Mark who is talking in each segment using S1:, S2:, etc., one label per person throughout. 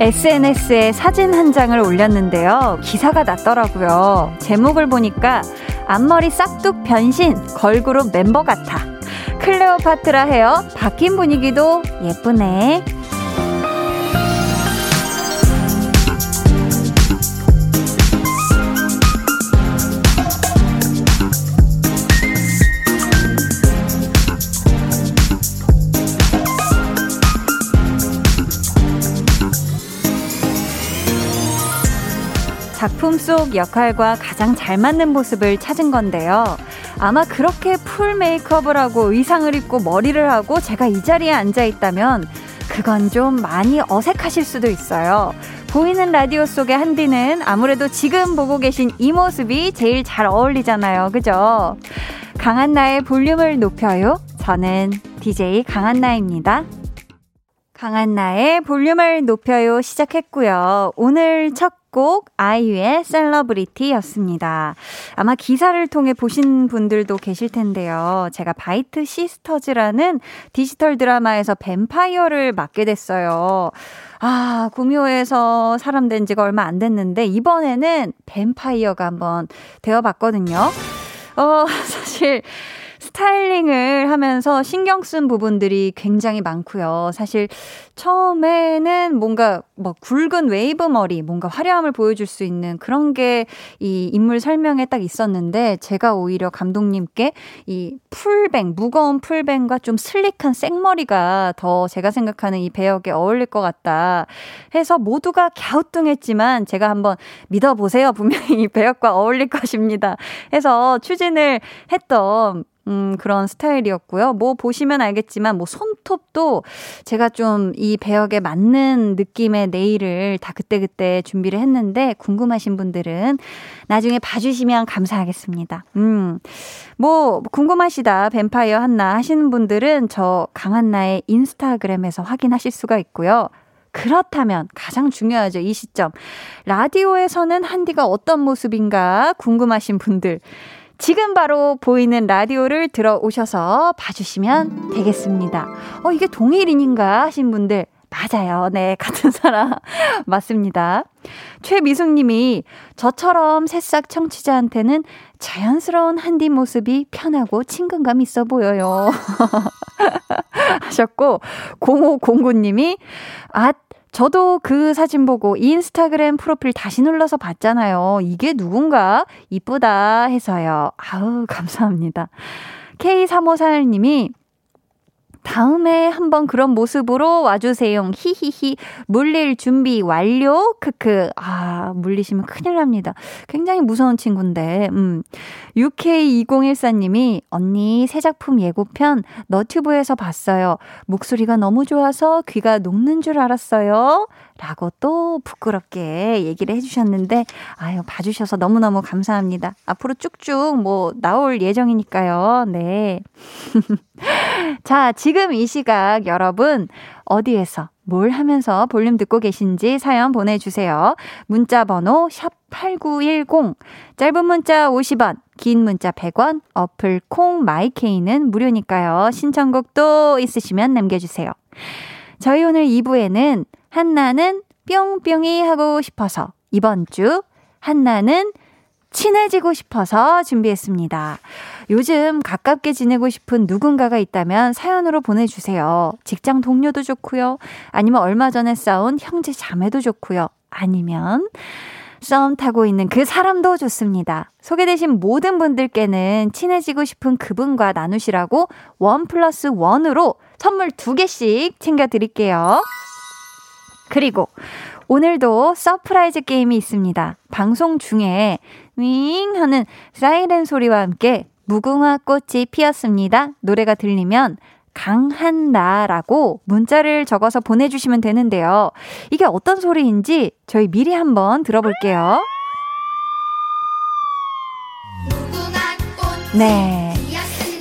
S1: SNS에 사진 한 장을 올렸는데요. 기사가 났더라고요. 제목을 보니까 앞머리 싹둑 변신, 걸그룹 멤버 같아. 클레오파트라 헤어, 바뀐 분위기도 예쁘네. 작품 속 역할과 가장 잘 맞는 모습을 찾은 건데요. 아마 그렇게 full 메이크업을 하고 의상을 입고 머리를 하고 제가 이 자리에 앉아 있다면 그건 좀 많이 어색하실 수도 있어요. 보이는 라디오 속의 한디는 아무래도 지금 보고 계신 이 모습이 제일 잘 어울리잖아요. 그죠? 강한나의 볼륨을 높여요. 저는 DJ 강한나입니다. 강한나의 볼륨을 높여요 시작했고요. 오늘 첫 곡 아이유의 Celebrity였습니다. 아마 기사를 통해 보신 분들도 계실 텐데요. 제가 바이트 시스터즈라는 디지털 드라마에서 뱀파이어를 맡게 됐어요. 아, 구미호에서 사람 된 지가 얼마 안 됐는데 이번에는 뱀파이어가 한번 되어 봤거든요. 어, 사실 스타일링을 하면서 신경 쓴 부분들이 굉장히 많고요. 사실 처음에는 뭔가 뭐 굵은 웨이브 머리, 뭔가 화려함을 보여줄 수 있는 그런 게 이 인물 설명에 딱 있었는데 제가 오히려 감독님께 이 풀뱅, 무거운 풀뱅과 좀 슬릭한 생머리가 더 제가 생각하는 이 배역에 어울릴 것 같다 해서 모두가 갸우뚱했지만 제가 한번 믿어보세요. 분명히 이 배역과 어울릴 것입니다. 해서 추진을 했던 음, 그런 스타일이었고요. 뭐 보시면 알겠지만 뭐 손톱도 제가 좀 이 배역에 맞는 느낌의 네일을 다 그때그때 준비를 했는데 궁금하신 분들은 나중에 봐주시면 감사하겠습니다. 음, 뭐 궁금하시다 뱀파이어 한나 하시는 분들은 저 강한나의 인스타그램에서 확인하실 수가 있고요. 그렇다면 가장 중요하죠. 이 시점. 라디오에서는 한디가 어떤 모습인가 궁금하신 분들 지금 바로 보이는 라디오를 들어오셔서 봐주시면 되겠습니다. 어, 이게 동일인인가 하신 분들, 맞아요. 네, 같은 사람. 맞습니다. 최미숙 님이 저처럼 새싹 청취자한테는 자연스러운 한디 모습이 편하고 친근감 있어 보여요. 하셨고, 0509 님이, 아, 저도 그 사진 보고 인스타그램 프로필 다시 눌러서 봤잖아요. 이게 누군가 이쁘다 해서요. 아우, 감사합니다. K3541님이 다음에 한번 그런 모습으로 와주세요. 히히히. 물릴 준비 완료. 크크. 아, 물리시면 큰일 납니다. 굉장히 무서운 친구인데. 음. UK2014님이 언니 새 작품 예고편 너튜브에서 봤어요. 목소리가 너무 좋아서 귀가 녹는 줄 알았어요. 라고 또 부끄럽게 얘기를 해주셨는데, 아유, 봐주셔서 너무너무 감사합니다. 앞으로 쭉쭉 뭐 나올 예정이니까요. 네. 자, 지금 이 시각 여러분, 어디에서 뭘 하면서 볼륨 듣고 계신지 사연 보내주세요. 문자 번호 샵8910. 짧은 문자 50원, 긴 문자 100원, 어플 콩 마이케이는 무료니까요. 신청곡도 있으시면 남겨주세요. 저희 오늘 2부에는 한나는 뿅뿅이 하고 싶어서 이번 주 한나는 친해지고 싶어서 준비했습니다. 요즘 가깝게 지내고 싶은 누군가가 있다면 사연으로 보내주세요. 직장 동료도 좋고요. 아니면 얼마 전에 싸운 형제 자매도 좋고요. 아니면 썸 타고 있는 그 사람도 좋습니다. 소개되신 모든 분들께는 친해지고 싶은 그분과 나누시라고 원 플러스 원으로 선물 두 개씩 챙겨드릴게요. 그리고 오늘도 surprise 게임이 있습니다. 방송 중에 윙 하는 사이렌 소리와 함께 무궁화 꽃이 피었습니다. 노래가 들리면 강한나라고 문자를 적어서 보내주시면 되는데요. 이게 어떤 소리인지 저희 미리 한번 들어볼게요. 네.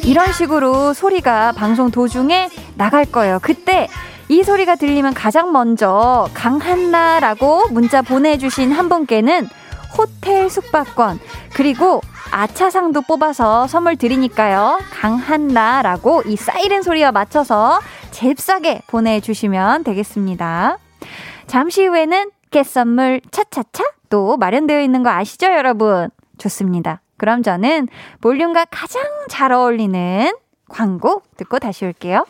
S1: 이런 식으로 소리가 방송 도중에 나갈 거예요. 그때 이 소리가 들리면 가장 먼저 강한나라고 문자 보내주신 한 분께는 호텔 숙박권 그리고 아차상도 뽑아서 선물 드리니까요. 강한나라고 이 사이렌 소리와 맞춰서 잽싸게 보내주시면 되겠습니다. 잠시 후에는 깨선물 차차차 또 마련되어 있는 거 아시죠, 여러분? 좋습니다. 그럼 저는 볼륨과 가장 잘 어울리는 광고 듣고 다시 올게요.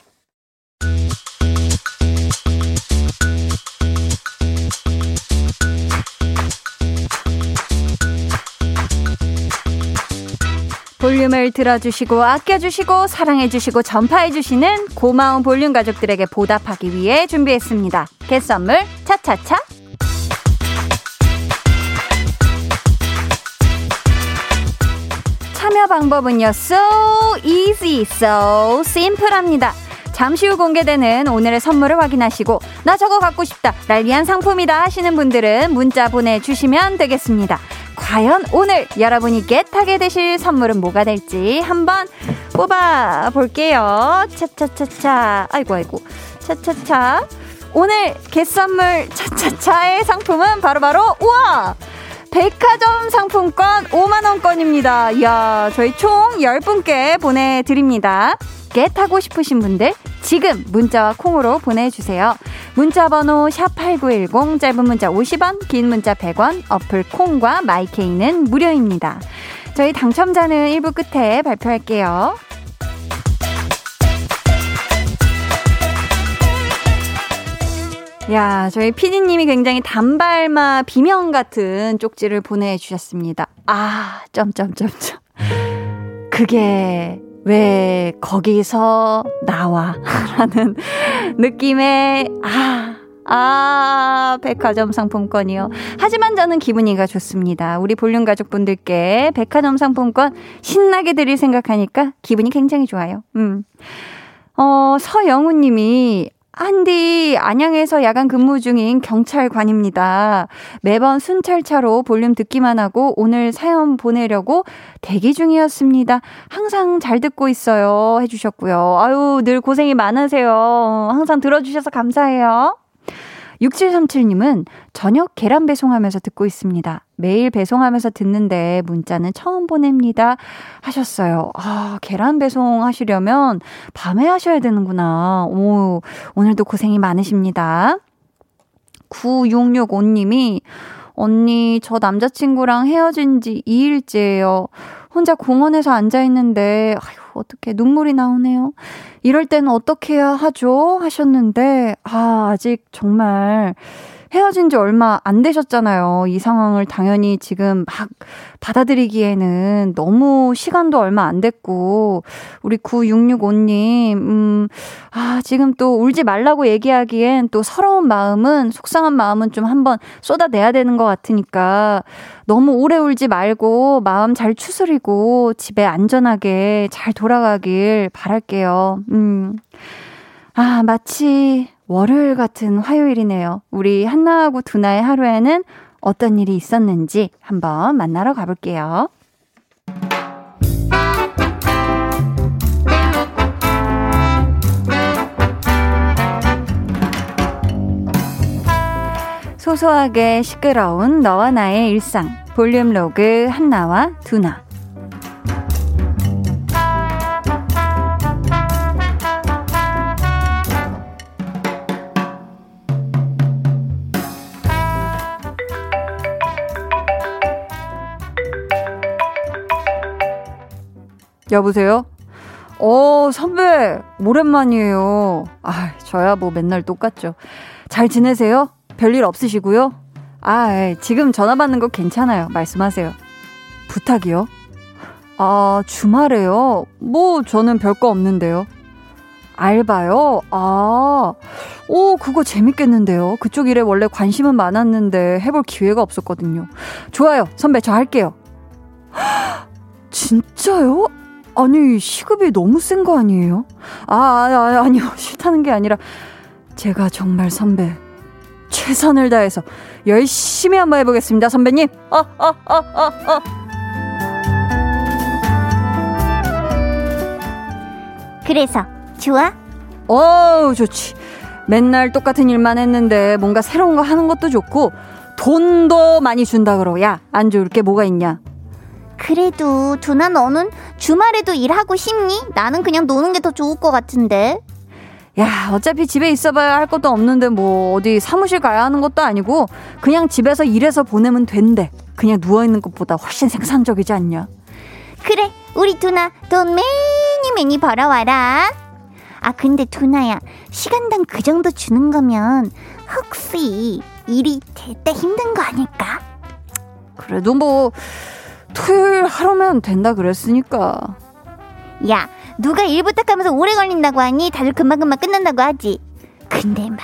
S1: 볼륨을 들어주시고 아껴주시고 사랑해주시고 전파해주시는 고마운 볼륨 가족들에게 보답하기 위해 준비했습니다. 개선물 차차차 참여 방법은요 so easy so simple합니다. 잠시 후 공개되는 오늘의 선물을 확인하시고 나 저거 갖고 싶다 날 위한 상품이다 하시는 분들은 문자 보내주시면 되겠습니다. 과연 오늘 여러분이 겟하게 되실 선물은 뭐가 될지 한번 뽑아 볼게요. 차차차차. 아이고, 아이고. 차차차. 오늘 겟 선물 차차차의 상품은 바로바로, 바로, 우와! 백화점 상품권 5만원권입니다. 이야, 저희 총 10분께 보내드립니다. 겟 하고 싶으신 분들 지금 문자와 콩으로 보내주세요. 문자 번호 샵8910 짧은 문자 50원 긴 문자 100원 어플 콩과 마이케이는 무료입니다. 저희 당첨자는 1부 끝에 발표할게요. 야, 저희 피디님이 굉장히 단발마 비명 같은 쪽지를 보내주셨습니다. 아, 점점점점. 그게 왜 거기서 나와? 라는 느낌의, 아, 아, 백화점 상품권이요. 하지만 저는 기분이가 좋습니다. 우리 볼륨 가족분들께 백화점 상품권 신나게 드릴 생각하니까 기분이 굉장히 좋아요. 음. 어, 서영우 님이 한디 안양에서 야간 근무 중인 경찰관입니다. 매번 순찰차로 볼륨 듣기만 하고 오늘 사연 보내려고 대기 중이었습니다. 항상 잘 듣고 있어요. 해주셨고요. 아유, 늘 고생이 많으세요. 항상 들어주셔서 감사해요. 6737님은 저녁 계란 배송하면서 듣고 있습니다. 매일 배송하면서 듣는데 문자는 처음 보냅니다. 하셨어요. 아, 계란 배송 하시려면 밤에 하셔야 되는구나. 오, 오늘도 고생이 많으십니다. 9665님이 언니, 저 남자친구랑 헤어진 지 2일째예요. 혼자 공원에서 앉아있는데, 아휴, 어떻게 눈물이 나오네요. 이럴 때는 어떻게 해야 하죠? 하셨는데, 아, 아직 정말 헤어진 지 얼마 안 되셨잖아요. 이 상황을 당연히 지금 막 받아들이기에는 너무 시간도 얼마 안 됐고, 우리 9665님, 음, 아, 지금 또 울지 말라고 얘기하기엔 또 서러운 마음은, 속상한 마음은 좀 한번 쏟아내야 되는 것 같으니까, 너무 오래 울지 말고, 마음 잘 추스리고, 집에 안전하게 잘 돌아가길 바랄게요. 음. 아, 마치 월요일 같은 화요일이네요. 우리 한나하고 두나의 하루에는 어떤 일이 있었는지 한번 만나러 가볼게요. 소소하게 시끄러운 너와 나의 일상 볼륨 로그 한나와 두나 여보세요? 어, 선배, 오랜만이에요. 아, 저야 뭐 맨날 똑같죠. 잘 지내세요? 별일 없으시고요? 아, 지금 전화 받는 거 괜찮아요. 말씀하세요. 부탁이요? 아, 주말에요? 뭐, 저는 별거 없는데요. 알바요? 아, 오, 그거 재밌겠는데요. 그쪽 일에 원래 관심은 많았는데 해볼 기회가 없었거든요. 좋아요. 선배, 저 할게요. 진짜요? 아니, 시급이 너무 센 거 아니에요? 아, 아, 아니요. 싫다는 게 아니라, 제가 정말 선배, 최선을 다해서 열심히 한번 해보겠습니다, 선배님. 어, 어, 어, 어, 어.
S2: 그래서, 좋아?
S1: 어, 좋지. 맨날 똑같은 일만 했는데 뭔가 새로운 거 하는 것도 좋고 돈도 많이 준다 그러고 야 안 좋을 게 뭐가 있냐
S2: 그래도 두나 너는 주말에도 일하고 싶니? 나는 그냥 노는 게 더 좋을 것 같은데
S1: 야 어차피 집에 있어봐야 할 것도 없는데 뭐 어디 사무실 가야 하는 것도 아니고 그냥 집에서 일해서 보내면 된대 그냥 누워 있는 것보다 훨씬 생산적이지 않냐
S2: 그래 우리 두나 돈 매니 매니 벌어와라 아 근데 두나야 시간당 그 정도 주는 거면 혹시 일이 될 때 힘든 거 아닐까?
S1: 그래도 뭐 토요일 하루면 된다 그랬으니까
S2: 야 누가 일 부탁하면서 오래 걸린다고 하니 다들 금방금방 끝난다고 하지 근데 막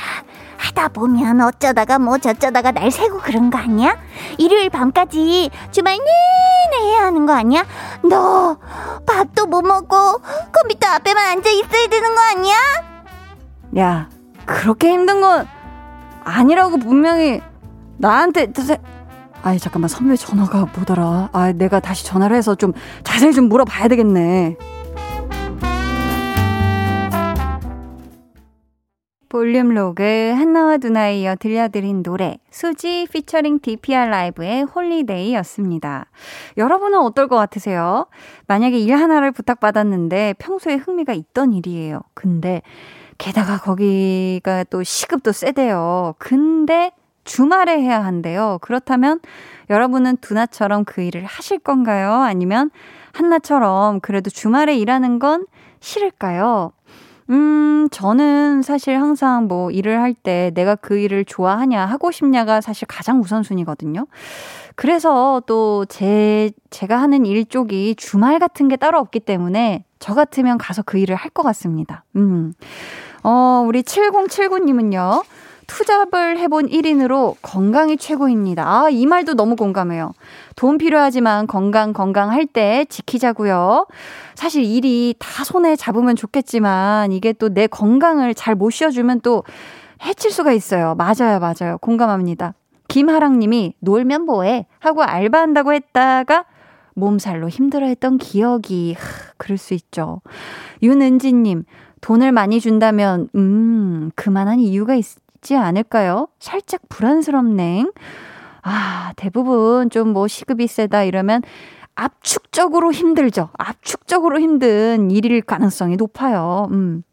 S2: 하다 보면 어쩌다가 뭐 저쩌다가 날 새고 그런 거 아니야? 일요일 밤까지 주말 내내 해야 하는 거 아니야? 너 밥도 못 먹고 컴퓨터 앞에만 앉아 있어야 되는 거 아니야?
S1: 야, 그렇게 힘든 건 아니라고 분명히 나한테 아이 잠깐만 선배 전화가 뭐더라? 아 내가 다시 전화를 해서 좀 자세히 좀 물어봐야 되겠네. 볼륨 로그 한나와 두나에 이어 들려드린 노래 수지 피처링 DPR 라이브의 홀리데이였습니다. 여러분은 어떨 것 같으세요? 만약에 일 하나를 부탁받았는데 평소에 흥미가 있던 일이에요. 근데 게다가 거기가 또 시급도 세대요. 근데 주말에 해야 한대요. 그렇다면 여러분은 두나처럼 그 일을 하실 건가요? 아니면 한나처럼 그래도 주말에 일하는 건 싫을까요? 음, 저는 사실 항상 뭐 일을 할 때 내가 그 일을 좋아하냐, 하고 싶냐가 사실 가장 우선순위거든요. 그래서 또 제, 제가 하는 일 쪽이 주말 같은 게 따로 없기 때문에 저 같으면 가서 그 일을 할 것 같습니다. 음. 어, 우리 7079님은요. 투잡을 해본 1인으로 건강이 최고입니다. 아, 이 말도 너무 공감해요. 돈 필요하지만 건강, 건강할 때 지키자고요. 사실 일이 다 손에 잡으면 좋겠지만 이게 또 내 건강을 잘 못 쉬어주면 또 해칠 수가 있어요. 맞아요, 맞아요. 공감합니다. 김하랑 님이 놀면 뭐해? 하고 알바한다고 했다가 몸살로 힘들어했던 기억이, 하, 그럴 수 있죠. 윤은지 님, 돈을 많이 준다면, 음, 그만한 이유가 있, 있지 않을까요? 살짝 불안스럽네. 아, 대부분 좀 뭐 시급이 세다 이러면 압축적으로 힘들죠. 압축적으로 힘든 일일 가능성이 높아요. 음.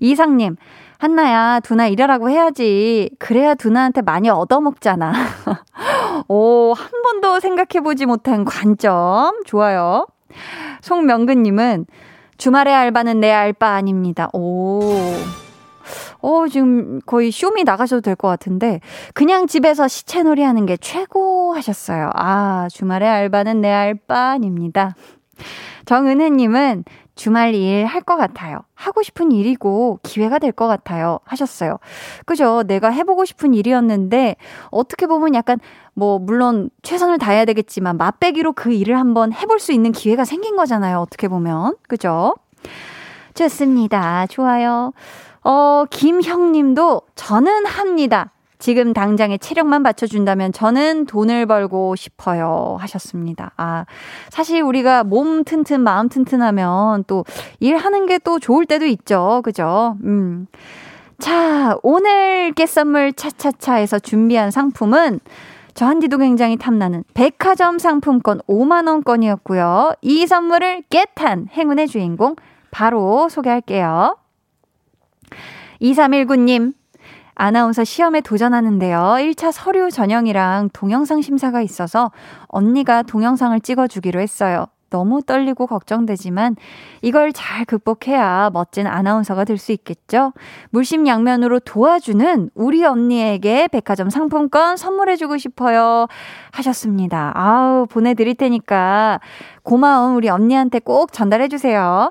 S1: 이상님, 한나야, 두나 일하라고 해야지. 그래야 두나한테 많이 얻어먹잖아. 오, 한 번도 생각해보지 못한 관점. 좋아요. 송명근님은 주말에 알바는 내 알바 아닙니다. 오. 어, 지금 거의 쇼미 나가셔도 될 것 같은데, 그냥 집에서 시체놀이 하는 게 최고 하셨어요. 아, 주말에 알바는 내 알바입니다. 정은혜님은 주말 일 할 것 같아요. 하고 싶은 일이고 기회가 될 것 같아요. 하셨어요. 그죠? 내가 해보고 싶은 일이었는데 어떻게 보면 약간 뭐 물론 최선을 다해야 되겠지만 맛배기로 그 일을 한번 해볼 수 있는 기회가 생긴 거잖아요. 어떻게 보면. 그죠? 좋습니다. 좋아요. 어, 김형님도 저는 합니다. 지금 당장에 체력만 받쳐준다면 저는 돈을 벌고 싶어요. 하셨습니다. 아, 사실 우리가 몸 튼튼, 마음 튼튼하면 또 일하는 게 또 좋을 때도 있죠. 그죠? 음. 자, 오늘 깨선물 차차차에서 준비한 상품은 저 한디도 굉장히 탐나는 백화점 상품권 5만원권이었고요. 이 선물을 깨탄 행운의 주인공 바로 소개할게요. 2319님, 아나운서 시험에 도전하는데요. 1차 서류 전형이랑 동영상 심사가 있어서 언니가 동영상을 찍어주기로 했어요. 너무 떨리고 걱정되지만 이걸 잘 극복해야 멋진 아나운서가 될 수 있겠죠? 물심양면으로 도와주는 우리 언니에게 백화점 상품권 선물해주고 싶어요. 하셨습니다. 아우, 보내드릴 테니까 고마운 우리 언니한테 꼭 전달해주세요.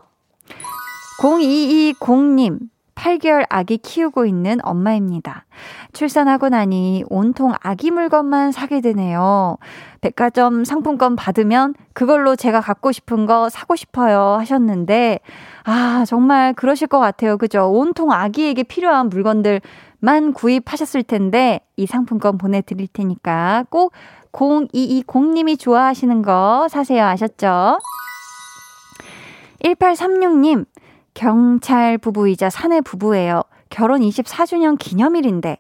S1: 0220님, 8개월 아기 키우고 있는 엄마입니다. 출산하고 나니 온통 아기 물건만 사게 되네요. 백화점 상품권 받으면 그걸로 제가 갖고 싶은 거 사고 싶어요 하셨는데, 아, 정말 그러실 것 같아요. 그죠? 온통 아기에게 필요한 물건들만 구입하셨을 텐데, 이 상품권 보내드릴 테니까 꼭 0220님이 좋아하시는 거 사세요. 아셨죠? 1836님, 경찰 부부이자 사내 부부예요. 결혼 24주년 기념일인데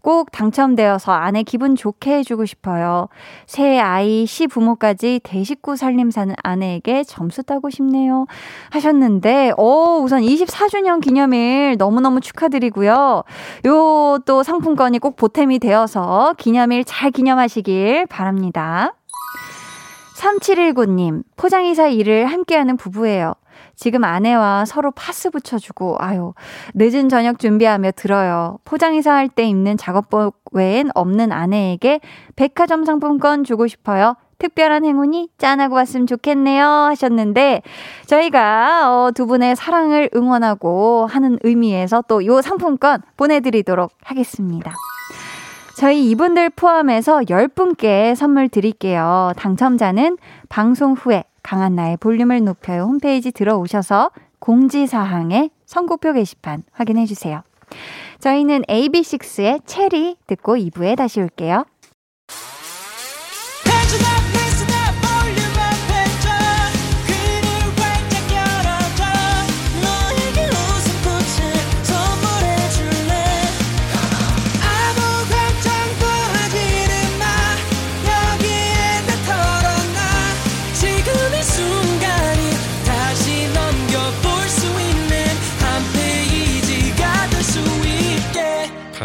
S1: 꼭 당첨되어서 아내 기분 좋게 해주고 싶어요. 새 아이, 시 부모까지 대식구 살림 사는 아내에게 점수 따고 싶네요. 하셨는데, 어, 우선 24주년 기념일 너무너무 축하드리고요. 요 또 상품권이 꼭 보탬이 되어서 기념일 잘 기념하시길 바랍니다. 3719님, 포장이사 일을 함께하는 부부예요. 지금 아내와 서로 파스 붙여주고, 아유, 늦은 저녁 준비하며 들어요. 포장이사 할 때 입는 작업복 외엔 없는 아내에게 백화점 상품권 주고 싶어요. 특별한 행운이 짠하고 왔으면 좋겠네요. 하셨는데, 저희가, 어, 두 분의 사랑을 응원하고 하는 의미에서 또 요 상품권 보내드리도록 하겠습니다. 저희 이분들 포함해서 10분께 선물 드릴게요. 당첨자는 방송 후에 강한 나의 볼륨을 높여요 홈페이지 들어오셔서 공지사항에 선곡표 게시판 확인해 주세요. 저희는 AB6IX의 체리 듣고 2부에 다시 올게요.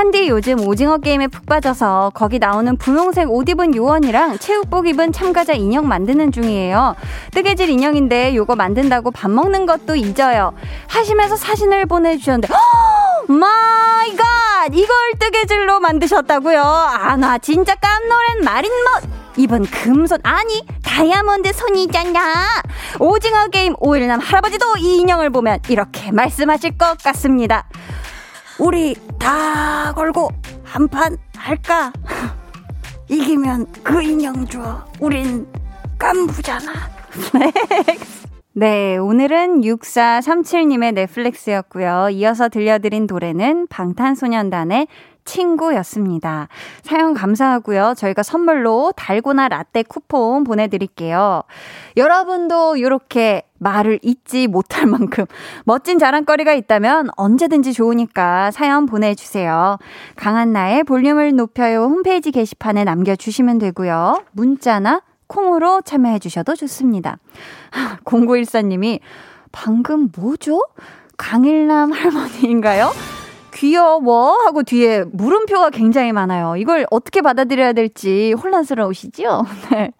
S1: 한디 요즘 오징어 게임에 푹 빠져서 거기 나오는 분홍색 옷 입은 요원이랑 체육복 입은 참가자 인형 만드는 중이에요. 뜨개질 인형인데 요거 만든다고 밥 먹는 것도 잊어요. 하시면서 사진을 보내주셨는데, my God! 이걸 뜨개질로 만드셨다고요? 아, 나 진짜 깜놀한 말잇못! 이번 금손 아니 다이아몬드 손이잖냐 오징어 게임 오일남 할아버지도 이 인형을 보면 이렇게 말씀하실 것 같습니다 우리 다 걸고 한 판 할까 이기면 그 인형 줘 우린 깐부잖아 네, 오늘은 6437님의 넷플릭스였고요. 이어서 들려드린 노래는 방탄소년단의 친구였습니다. 사연 감사하고요. 저희가 선물로 달고나 라떼 쿠폰 보내드릴게요. 여러분도 이렇게 말을 잊지 못할 만큼 멋진 자랑거리가 있다면 언제든지 좋으니까 사연 보내주세요. 강한나의 볼륨을 높여요 홈페이지 게시판에 남겨주시면 되고요. 문자나 콩으로 참여해 주셔도 좋습니다. 0914님이 방금 뭐죠? 강일남 할머니인가요? 귀여워 하고 뒤에 물음표가 굉장히 많아요. 이걸 어떻게 받아들여야 될지 혼란스러우시죠? 네.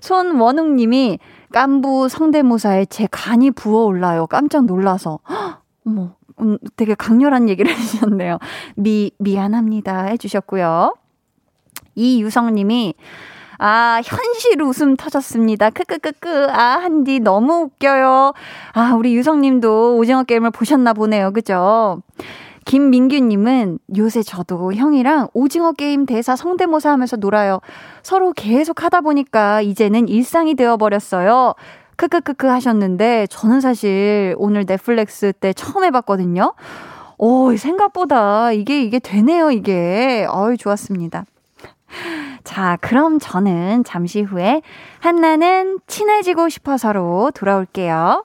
S1: 손원웅 님이 깐부 성대모사에 제 간이 부어올라요. 깜짝 놀라서. 어머, 음, 되게 강렬한 얘기를 해주셨네요. 미, 미안합니다. 해주셨고요. 이유성 님이 아, 현실 웃음 터졌습니다. 크크크크. 아, 한디 너무 웃겨요. 아, 우리 유성님도 오징어 게임을 보셨나 보네요. 그죠? 김민규님은 요새 저도 형이랑 오징어 게임 대사 성대모사 하면서 놀아요. 서로 계속 하다 보니까 이제는 일상이 되어버렸어요. 크크크크 하셨는데 저는 사실 오늘 넷플릭스 때 처음 해봤거든요. 오, 생각보다 이게, 이게 되네요, 이게. 어이, 좋았습니다. 자, 그럼 저는 잠시 후에 한나는 친해지고 싶어서로 돌아올게요.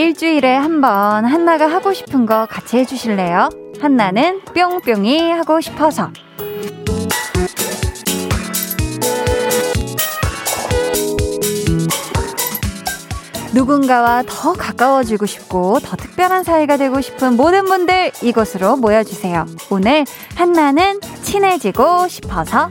S1: 일주일에 한 번 한나가 하고 싶은 거 같이 해주실래요? 한나는 뿅뿅이 하고 싶어서. 누군가와 더 가까워지고 싶고 더 특별한 사이가 되고 싶은 모든 분들 이곳으로 모여주세요. 오늘 한나는 친해지고 싶어서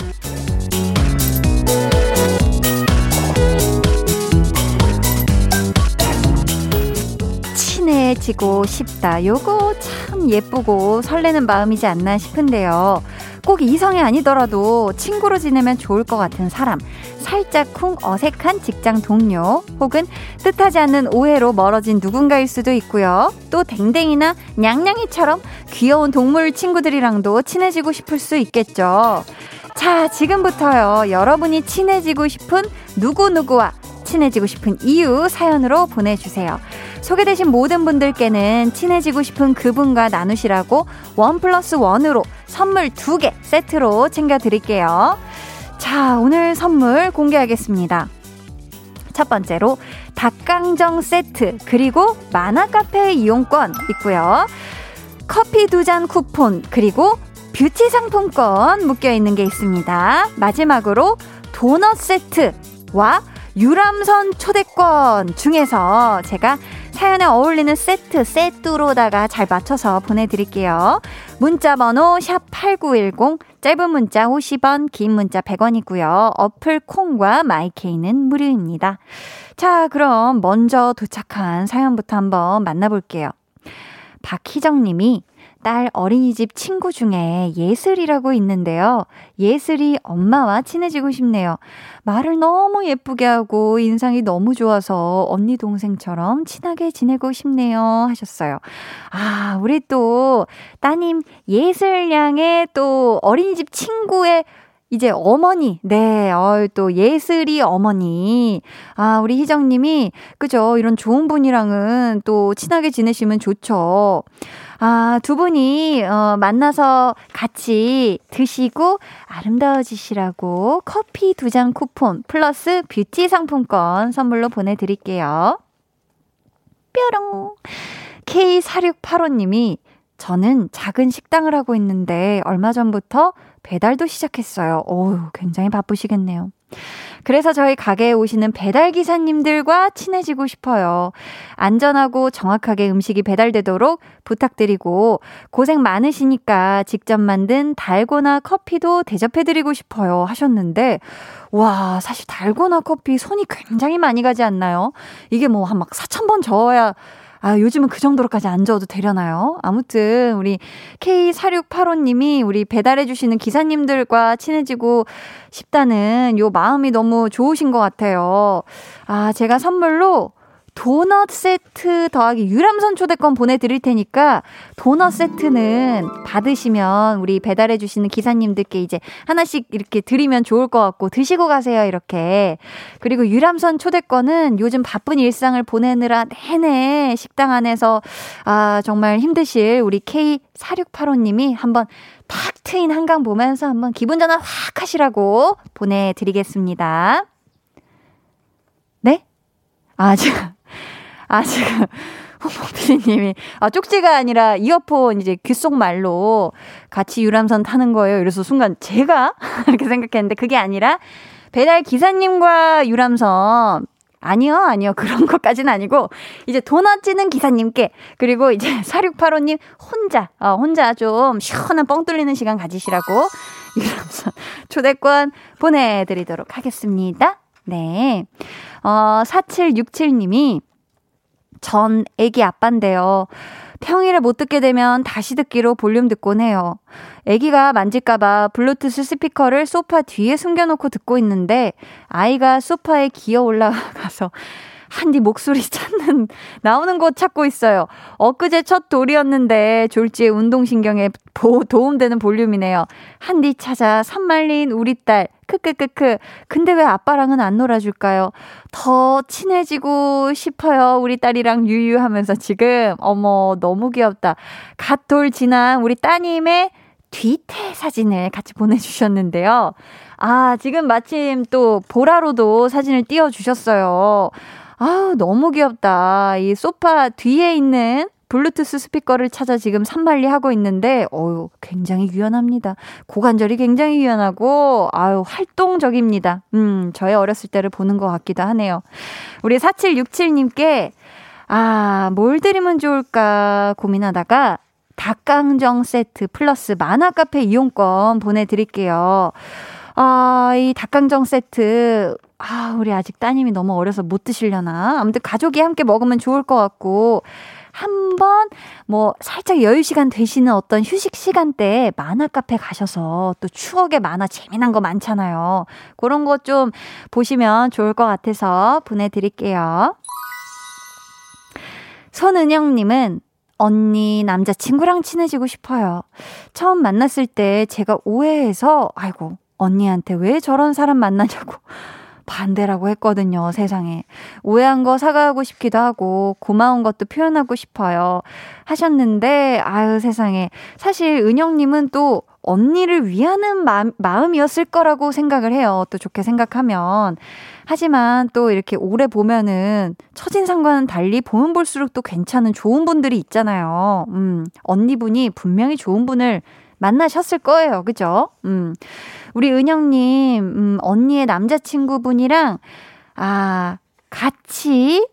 S1: 친해지고 싶다. 요거 참 예쁘고 설레는 마음이지 않나 싶은데요. 꼭 이성이 아니더라도 친구로 지내면 좋을 것 같은 사람, 살짝 쿵 어색한 직장 동료, 혹은 뜻하지 않는 오해로 멀어진 누군가일 수도 있고요. 또 댕댕이나 냥냥이처럼 귀여운 동물 친구들이랑도 친해지고 싶을 수 있겠죠. 자, 지금부터요. 여러분이 친해지고 싶은 누구누구와 친해지고 싶은 이유 사연으로 보내주세요. 소개되신 모든 분들께는 친해지고 싶은 그분과 나누시라고 원 플러스 원으로 선물 두 개 세트로 챙겨드릴게요. 자, 오늘 선물 공개하겠습니다. 첫 번째로 닭강정 세트 그리고 만화 카페 이용권 있고요. 커피 두 잔 쿠폰 그리고 뷰티 상품권 묶여 있는 게 있습니다. 마지막으로 도넛 세트와 유람선 초대권 중에서 제가 사연에 어울리는 세트, 세트로다가 잘 맞춰서 보내드릴게요. 문자 번호 샵8910, 짧은 문자 50원, 긴 문자 100원이고요. 어플 콩과 마이케이는 무료입니다. 자, 그럼 먼저 도착한 사연부터 한번 만나볼게요. 박희정 님이 딸 어린이집 친구 중에 예슬이라고 있는데요. 예슬이 엄마와 친해지고 싶네요. 말을 너무 예쁘게 하고 인상이 너무 좋아서 언니 동생처럼 친하게 지내고 싶네요. 하셨어요. 아, 우리 또 따님 예슬 양의 또 어린이집 친구의 이제 어머니, 네, 어, 또 예슬이 어머니. 아, 우리 희정님이, 그죠. 이런 좋은 분이랑은 또 친하게 지내시면 좋죠. 아, 두 분이, 어, 만나서 같이 드시고 아름다워지시라고 커피 두 잔 쿠폰 플러스 뷰티 상품권 선물로 보내드릴게요. 뾰롱. K4685님이 저는 작은 식당을 하고 있는데 얼마 전부터 배달도 시작했어요. 어우, 굉장히 바쁘시겠네요. 그래서 저희 가게에 오시는 배달 기사님들과 친해지고 싶어요. 안전하고 정확하게 음식이 배달되도록 부탁드리고 고생 많으시니까 직접 만든 달고나 커피도 대접해드리고 싶어요 하셨는데 와 사실 달고나 커피 손이 굉장히 많이 가지 않나요? 이게 뭐 한 막 4천 번 저어야 아, 요즘은 그 정도로까지 안 저어도 되려나요? 아무튼, 우리 K4685님이 우리 배달해주시는 기사님들과 친해지고 싶다는 요 마음이 너무 좋으신 것 같아요. 아, 제가 선물로 도넛 세트 더하기 유람선 초대권 보내드릴 테니까 도넛 세트는 받으시면 우리 배달해주시는 기사님들께 이제 하나씩 이렇게 드리면 좋을 것 같고 드시고 가세요 이렇게 그리고 유람선 초대권은 요즘 바쁜 일상을 보내느라 내내 식당 안에서 아 정말 힘드실 우리 K4685님이 한번 탁 트인 한강 보면서 한번 기분 전환 확 하시라고 보내드리겠습니다. 네? 아, 제가 아, 지금, 홍범피디님이, 아, 쪽지가 아니라 이어폰 이제 귓속 말로 같이 유람선 타는 거예요. 이래서 순간 제가 이렇게 생각했는데 그게 아니라 배달 기사님과 유람선 아니요, 아니요. 그런 것까지는 아니고, 이제 도넛 찌는 기사님께, 그리고 이제 4685님 혼자, 어, 혼자 좀 시원한 뻥 뚫리는 시간 가지시라고, 유람선 초대권 보내드리도록 하겠습니다. 네. 어, 4767님이, 전 애기 아빠인데요. 평일에 못 듣게 되면 다시 듣기로 볼륨 듣곤 해요. 애기가 만질까봐 블루투스 스피커를 소파 뒤에 숨겨놓고 듣고 있는데 아이가 소파에 기어 올라가서 한디 목소리 찾는, 나오는 곳 찾고 있어요. 엊그제 첫 돌이었는데 졸지에 운동신경에 보, 도움되는 볼륨이네요. 한디 찾아 산말린 우리 딸. 크크크크. 근데 왜 아빠랑은 안 놀아줄까요? 더 친해지고 싶어요. 우리 딸이랑 유유하면서 지금. 어머, 너무 귀엽다. 갓 돌 지난 우리 따님의 뒤태 사진을 같이 보내주셨는데요. 아, 지금 마침 또 보라로도 사진을 띄워주셨어요. 아우, 너무 귀엽다. 이 소파 뒤에 있는 블루투스 스피커를 찾아 지금 산만리 하고 있는데, 어유 굉장히 유연합니다. 고관절이 굉장히 유연하고, 아유, 활동적입니다. 음, 저의 어렸을 때를 보는 것 같기도 하네요. 우리 4767님께, 아, 뭘 드리면 좋을까 고민하다가, 닭강정 세트 플러스 만화 카페 이용권 보내 드릴게요. 아, 이 닭강정 세트. 아, 우리 아직 따님이 너무 어려서 못 드시려나? 아무튼 가족이 함께 먹으면 좋을 것 같고, 한번 뭐 살짝 여유 시간 되시는 어떤 휴식 시간대에 만화 카페 가셔서 또 추억의 만화 재미난 거 많잖아요. 그런 거 좀 보시면 좋을 것 같아서 보내드릴게요. 손은영님은 언니 남자친구랑 친해지고 싶어요. 처음 만났을 때 제가 오해해서, 아이고, 언니한테 왜 저런 사람 만나냐고 반대라고 했거든요, 세상에. 오해한 거 사과하고 싶기도 하고, 고마운 것도 표현하고 싶어요. 하셨는데, 아유, 세상에. 사실 은영님은 또 언니를 위하는 마음, 마음이었을 거라고 생각을 해요. 또 좋게 생각하면. 하지만 또 이렇게 오래 보면은 첫인상과는 달리 보면 볼수록 또 괜찮은 좋은 분들이 있잖아요. 음, 언니분이 분명히 좋은 분을 만나셨을 거예요. 그죠? 음. 우리 은영님, 음, 언니의 남자친구분이랑, 아, 같이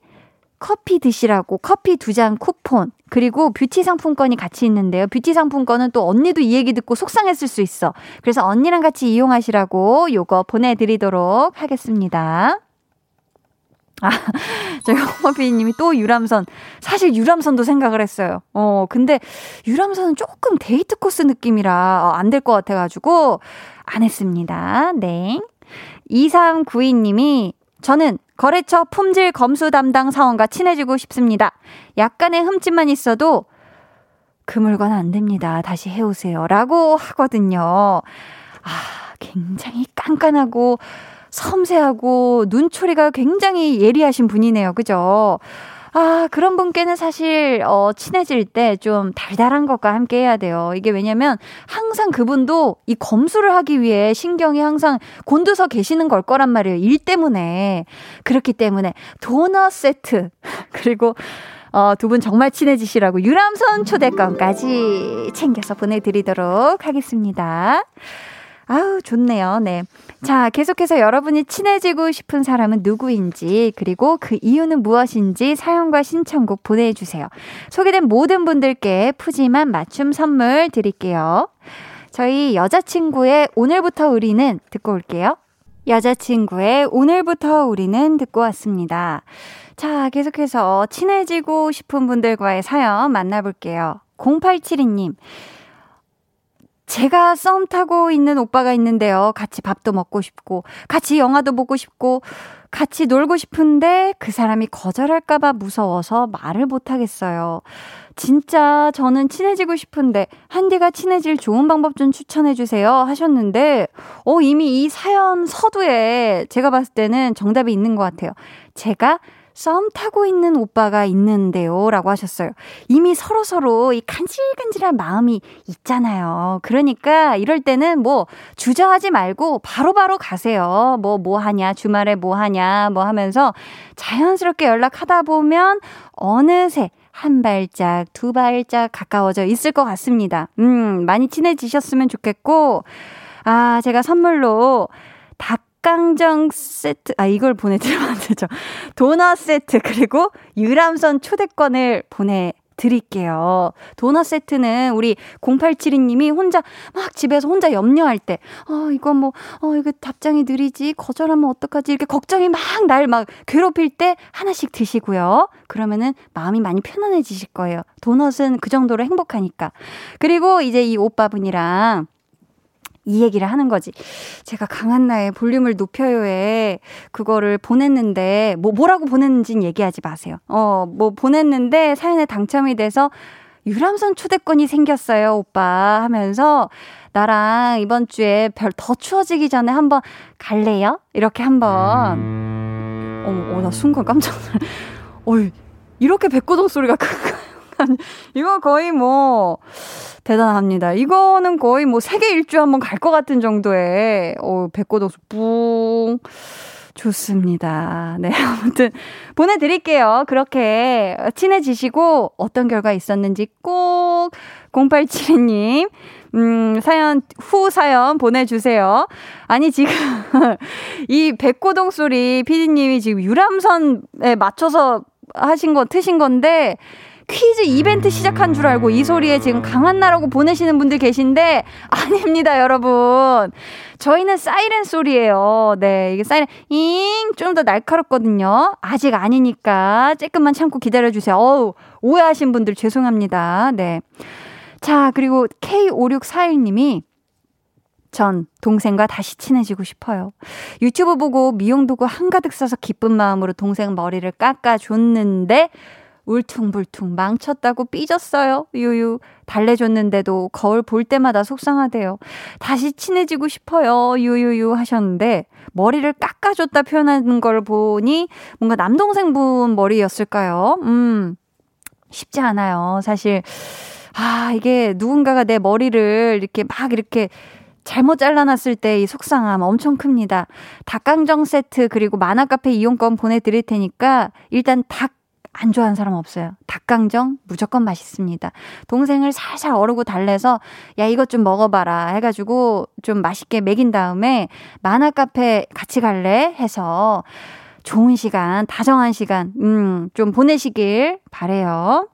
S1: 커피 드시라고 커피 두 잔 쿠폰, 그리고 뷰티 상품권이 같이 있는데요. 뷰티 상품권은 또 언니도 이 얘기 듣고 속상했을 수 있어. 그래서 언니랑 같이 이용하시라고 요거 보내드리도록 하겠습니다. 아, 저희 허머피님이 또 유람선. 사실 유람선도 생각을 했어요. 어, 근데 유람선은 조금 데이트 코스 느낌이라 어, 안될 것 같아가지고 안 했습니다. 네. 2392님이 저는 거래처 품질 검수 담당 사원과 친해지고 싶습니다. 약간의 흠집만 있어도 그 물건 안 됩니다. 다시 해오세요. 라고 하거든요. 아, 굉장히 깐깐하고 섬세하고 눈초리가 굉장히 예리하신 분이네요. 그죠? 아, 그런 분께는 사실, 어, 친해질 때 좀 달달한 것과 함께 해야 돼요. 이게 왜냐면 항상 그분도 이 검수를 하기 위해 신경이 항상 곤두서 계시는 걸 거란 말이에요. 일 때문에. 그렇기 때문에 도넛 세트, 그리고 어, 두 분 정말 친해지시라고 유람선 초대권까지 챙겨서 보내드리도록 하겠습니다. 아우, 좋네요. 네. 자, 계속해서 여러분이 친해지고 싶은 사람은 누구인지, 그리고 그 이유는 무엇인지 사연과 신청곡 보내주세요. 소개된 모든 분들께 푸짐한 맞춤 선물 드릴게요. 저희 여자친구의 오늘부터 우리는 듣고 올게요. 여자친구의 오늘부터 우리는 듣고 왔습니다. 자, 계속해서 친해지고 싶은 분들과의 사연 만나볼게요. 0872님. 제가 썸 타고 있는 오빠가 있는데요. 같이 밥도 먹고 싶고, 같이 영화도 보고 싶고, 같이 놀고 싶은데 그 사람이 거절할까봐 무서워서 말을 못하겠어요. 진짜 저는 친해지고 싶은데 한디가 친해질 좋은 방법 좀 추천해주세요 하셨는데, 어, 이미 이 사연 서두에 제가 봤을 때는 정답이 있는 것 같아요. 제가 썸 타고 있는 오빠가 있는데요. 라고 하셨어요. 이미 서로서로 이 간질간질한 마음이 있잖아요. 그러니까 이럴 때는 뭐 주저하지 말고 바로바로 바로 가세요. 뭐, 뭐 하냐, 주말에 뭐 하냐, 뭐 하면서 자연스럽게 연락하다 보면 어느새 한 발짝, 두 발짝 가까워져 있을 것 같습니다. 음, 많이 친해지셨으면 좋겠고, 아, 제가 선물로 닭 닭강정 세트, 아, 이걸 보내드리면 안 되죠. 도넛 세트, 그리고 유람선 초대권을 보내 드릴게요. 도넛 세트는 우리 0872님이 혼자 막 집에서 혼자 염려할 때, 어, 이거 뭐, 어, 이거 답장이 느리지? 거절하면 어떡하지? 이렇게 걱정이 막 날 막 괴롭힐 때 하나씩 드시고요. 그러면은 마음이 많이 편안해지실 거예요. 도넛은 그 정도로 행복하니까. 그리고 이제 이 오빠분이랑 이 얘기를 하는 거지. 제가 강한나의 볼륨을 높여요에 그거를 보냈는데, 뭐, 뭐라고 보냈는지는 얘기하지 마세요. 어, 뭐 보냈는데 사연에 당첨이 돼서 유람선 초대권이 생겼어요, 오빠. 하면서 나랑 이번 주에 별 더 추워지기 전에 한번 갈래요? 이렇게 한번. 어, 어, 나 순간 깜짝 놀 어, 이렇게 백고동 소리가 큰가요? 이거 거의 뭐, 대단합니다. 이거는 거의 뭐 세계 일주 한번 갈 것 같은 정도의, 어, 백고독수 뿡. 좋습니다. 네, 아무튼 보내드릴게요. 그렇게 친해지시고 어떤 결과 있었는지 꼭 0872님, 음, 사연, 후 사연 보내주세요. 아니, 지금 이 백고동 소리 피디님이 지금 유람선에 맞춰서 하신 거, 트신 건데, 퀴즈 이벤트 시작한 줄 알고 이 소리에 지금 강한나라고 보내시는 분들 계신데 아닙니다, 여러분. 저희는 사이렌 소리예요. 네, 이게 사이렌 잉 좀 더 날카롭거든요. 아직 아니니까 조금만 참고 기다려 주세요. 어우, 오해하신 분들 죄송합니다. 네. 자, 그리고 K5641 님이 전 동생과 다시 친해지고 싶어요. 유튜브 보고 미용 도구 한가득 써서 기쁜 마음으로 동생 머리를 깎아줬는데 울퉁불퉁 망쳤다고 삐졌어요. 유유. 달래줬는데도 거울 볼 때마다 속상하대요. 다시 친해지고 싶어요. 유유유 하셨는데 머리를 깎아줬다 표현하는 걸 보니 뭔가 남동생분 머리였을까요? 음. 쉽지 않아요. 사실 아, 이게 누군가가 내 머리를 이렇게 막 이렇게 잘못 잘라놨을 때 이 속상함 엄청 큽니다. 닭강정 세트 그리고 만화카페 이용권 보내드릴 테니까 일단 닭 안 좋아하는 사람 없어요. 닭강정 무조건 맛있습니다. 동생을 살살 어르고 달래서 야 이것 좀 먹어봐라 해가지고 좀 맛있게 먹인 다음에 만화 카페 같이 갈래 해서 좋은 시간, 다정한 시간, 음, 좀 보내시길 바래요.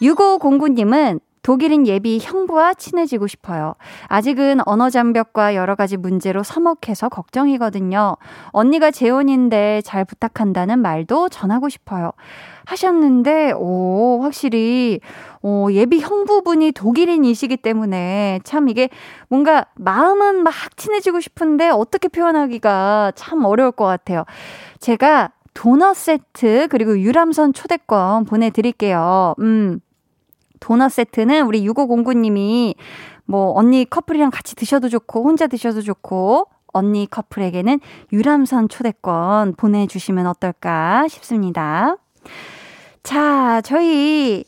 S1: 6509님은 독일인 예비 형부와 친해지고 싶어요. 아직은 언어 장벽과 여러 가지 문제로 서먹해서 걱정이거든요. 언니가 재혼인데 잘 부탁한다는 말도 전하고 싶어요. 하셨는데, 오, 확실히, 오, 예비 형부분이 독일인이시기 때문에 참 이게 뭔가 마음은 막 친해지고 싶은데 어떻게 표현하기가 참 어려울 것 같아요. 제가 도넛 세트 그리고 유람선 초대권 보내드릴게요. 음. 도넛 세트는 우리 6509님이 뭐 언니 커플이랑 같이 드셔도 좋고 혼자 드셔도 좋고 언니 커플에게는 유람선 초대권 보내주시면 어떨까 싶습니다. 자, 저희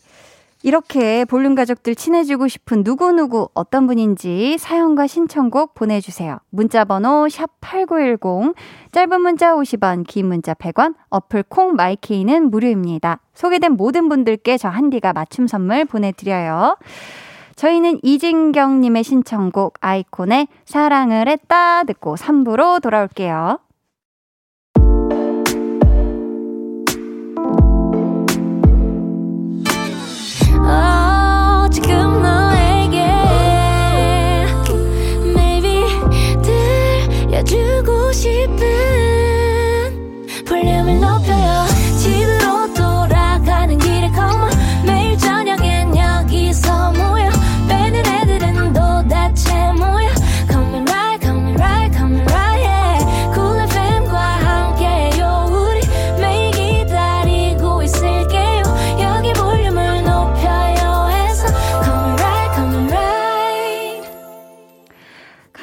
S1: 이렇게 볼륨 가족들 친해지고 싶은 누구누구 어떤 분인지 사연과 신청곡 보내주세요. 문자번호 샵8910, 짧은 문자 50원, 긴 문자 100원, 어플 콩 마이케이는 무료입니다. 소개된 모든 분들께 저 한디가 맞춤 선물 보내드려요. 저희는 이진경님의 신청곡 아이콘의 사랑을 했다 듣고 3부로 돌아올게요.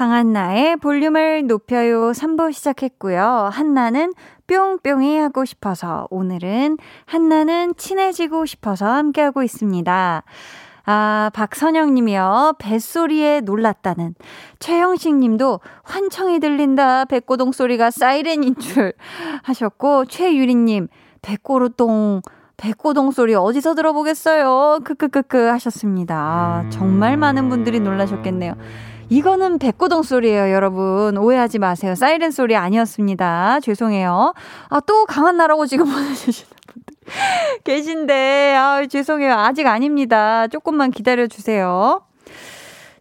S1: 한나의 볼륨을 높여요 3부 시작했고요. 한나는 뿅뿅이 하고 싶어서 오늘은 한나는 친해지고 싶어서 함께하고 있습니다. 아, 박선영 님이요. 뱃소리에 놀랐다는. 최형식 님도 환청이 들린다. 백고동 소리가 사이렌인 줄 하셨고, 최유리 님, 백고로똥, 백고동 소리 어디서 들어보겠어요? 크크크크 하셨습니다. 아, 정말 많은 분들이 놀라셨겠네요. 이거는 백고동 소리예요, 여러분. 오해하지 마세요. 사이렌 소리 아니었습니다. 죄송해요. 아, 또 강한 나라고 지금 보내주시는 분들 계신데, 아, 죄송해요. 아직 아닙니다. 조금만 기다려주세요.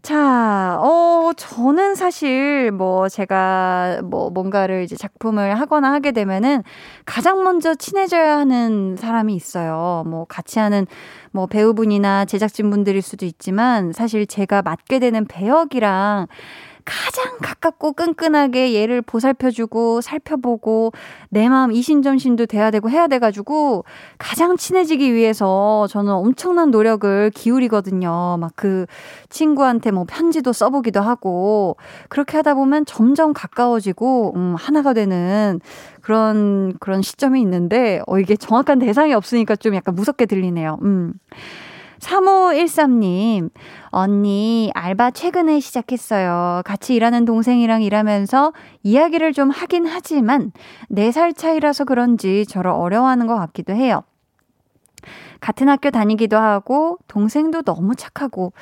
S1: 자, 어, 저는 사실 뭐 제가 뭐 뭔가를 이제 작품을 하거나 하게 되면은 가장 먼저 친해져야 하는 사람이 있어요. 뭐 같이 하는 뭐 배우분이나 제작진분들일 수도 있지만 사실 제가 맡게 되는 배역이랑 가장 가깝고 끈끈하게 얘를 보살펴주고 살펴보고 내 마음 이신전신도 돼야 되고 해야 돼가지고 가장 친해지기 위해서 저는 엄청난 노력을 기울이거든요. 막 그 친구한테 뭐 편지도 써보기도 하고 그렇게 하다 보면 점점 가까워지고 음, 하나가 되는 그런 그런 시점이 있는데 어 이게 정확한 대상이 없으니까 좀 약간 무섭게 들리네요. 음. 3513님, 언니, 알바 최근에 시작했어요. 같이 일하는 동생이랑 일하면서 이야기를 좀 하긴 하지만, 4살 차이라서 그런지 저를 어려워하는 것 같기도 해요. 같은 학교 다니기도 하고 동생도 너무 착하고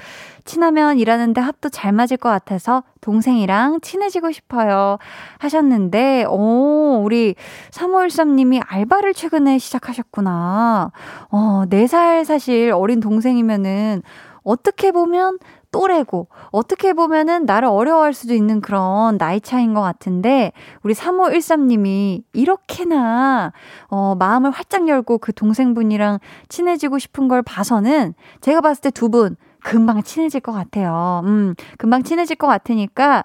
S1: 친하면 일하는데 합도 잘 맞을 것 같아서 동생이랑 친해지고 싶어요. 하셨는데, 오, 우리 3513님이 알바를 최근에 시작하셨구나. 어, 4살 사실 어린 동생이면은 어떻게 보면 또래고 어떻게 보면은 나를 어려워할 수도 있는 그런 나이 차인 것 같은데 우리 3513님이 이렇게나 어 마음을 활짝 열고 그 동생분이랑 친해지고 싶은 걸 봐서는 제가 봤을 때 두 분 금방 친해질 것 같아요. 음, 금방 친해질 것 같으니까,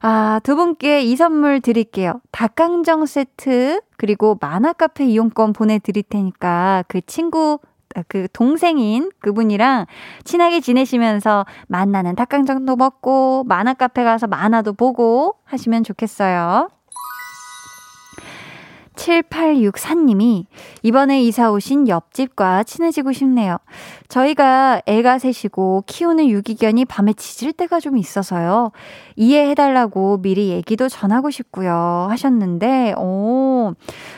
S1: 아, 두 분께 이 선물 드릴게요. 닭강정 세트, 그리고 만화 카페 이용권 보내 드릴 테니까 그 친구 아, 그 동생인 그분이랑 친하게 지내시면서 만나는 닭강정도 먹고 만화 카페 가서 만화도 보고 하시면 좋겠어요. 7864님이 이번에 이사 오신 옆집과 친해지고 싶네요. 저희가 애가 셋이고 키우는 유기견이 밤에 짖을 때가 좀 있어서요. 이해해달라고 미리 얘기도 전하고 싶고요. 하셨는데, 오,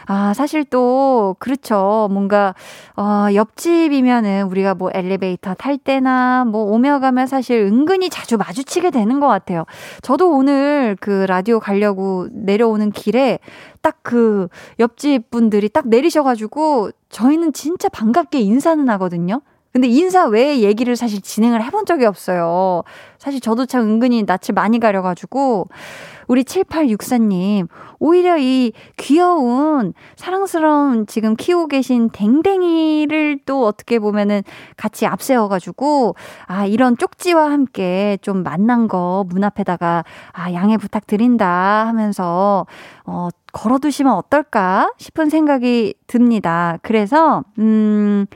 S1: 아, 사실 또, 그렇죠. 뭔가, 어, 옆집이면은 우리가 뭐 엘리베이터 탈 때나 뭐 오며 가면 사실 은근히 자주 마주치게 되는 것 같아요. 저도 오늘 그 라디오 가려고 내려오는 길에 딱 그 옆집 분들이 딱 내리셔가지고 저희는 진짜 반갑게 인사는 하거든요. 근데 인사 외에 얘기를 사실 진행을 해본 적이 없어요. 사실 저도 참 은근히 낯을 많이 가려가지고, 우리 7864님, 오히려 이 귀여운, 사랑스러운 지금 키우고 계신 댕댕이를 또 어떻게 보면은 같이 앞세워가지고, 아, 이런 쪽지와 함께 좀 만난 거 문 앞에다가, 아, 양해 부탁드린다 하면서, 어, 걸어두시면 어떨까 싶은 생각이 듭니다. 그래서, 음,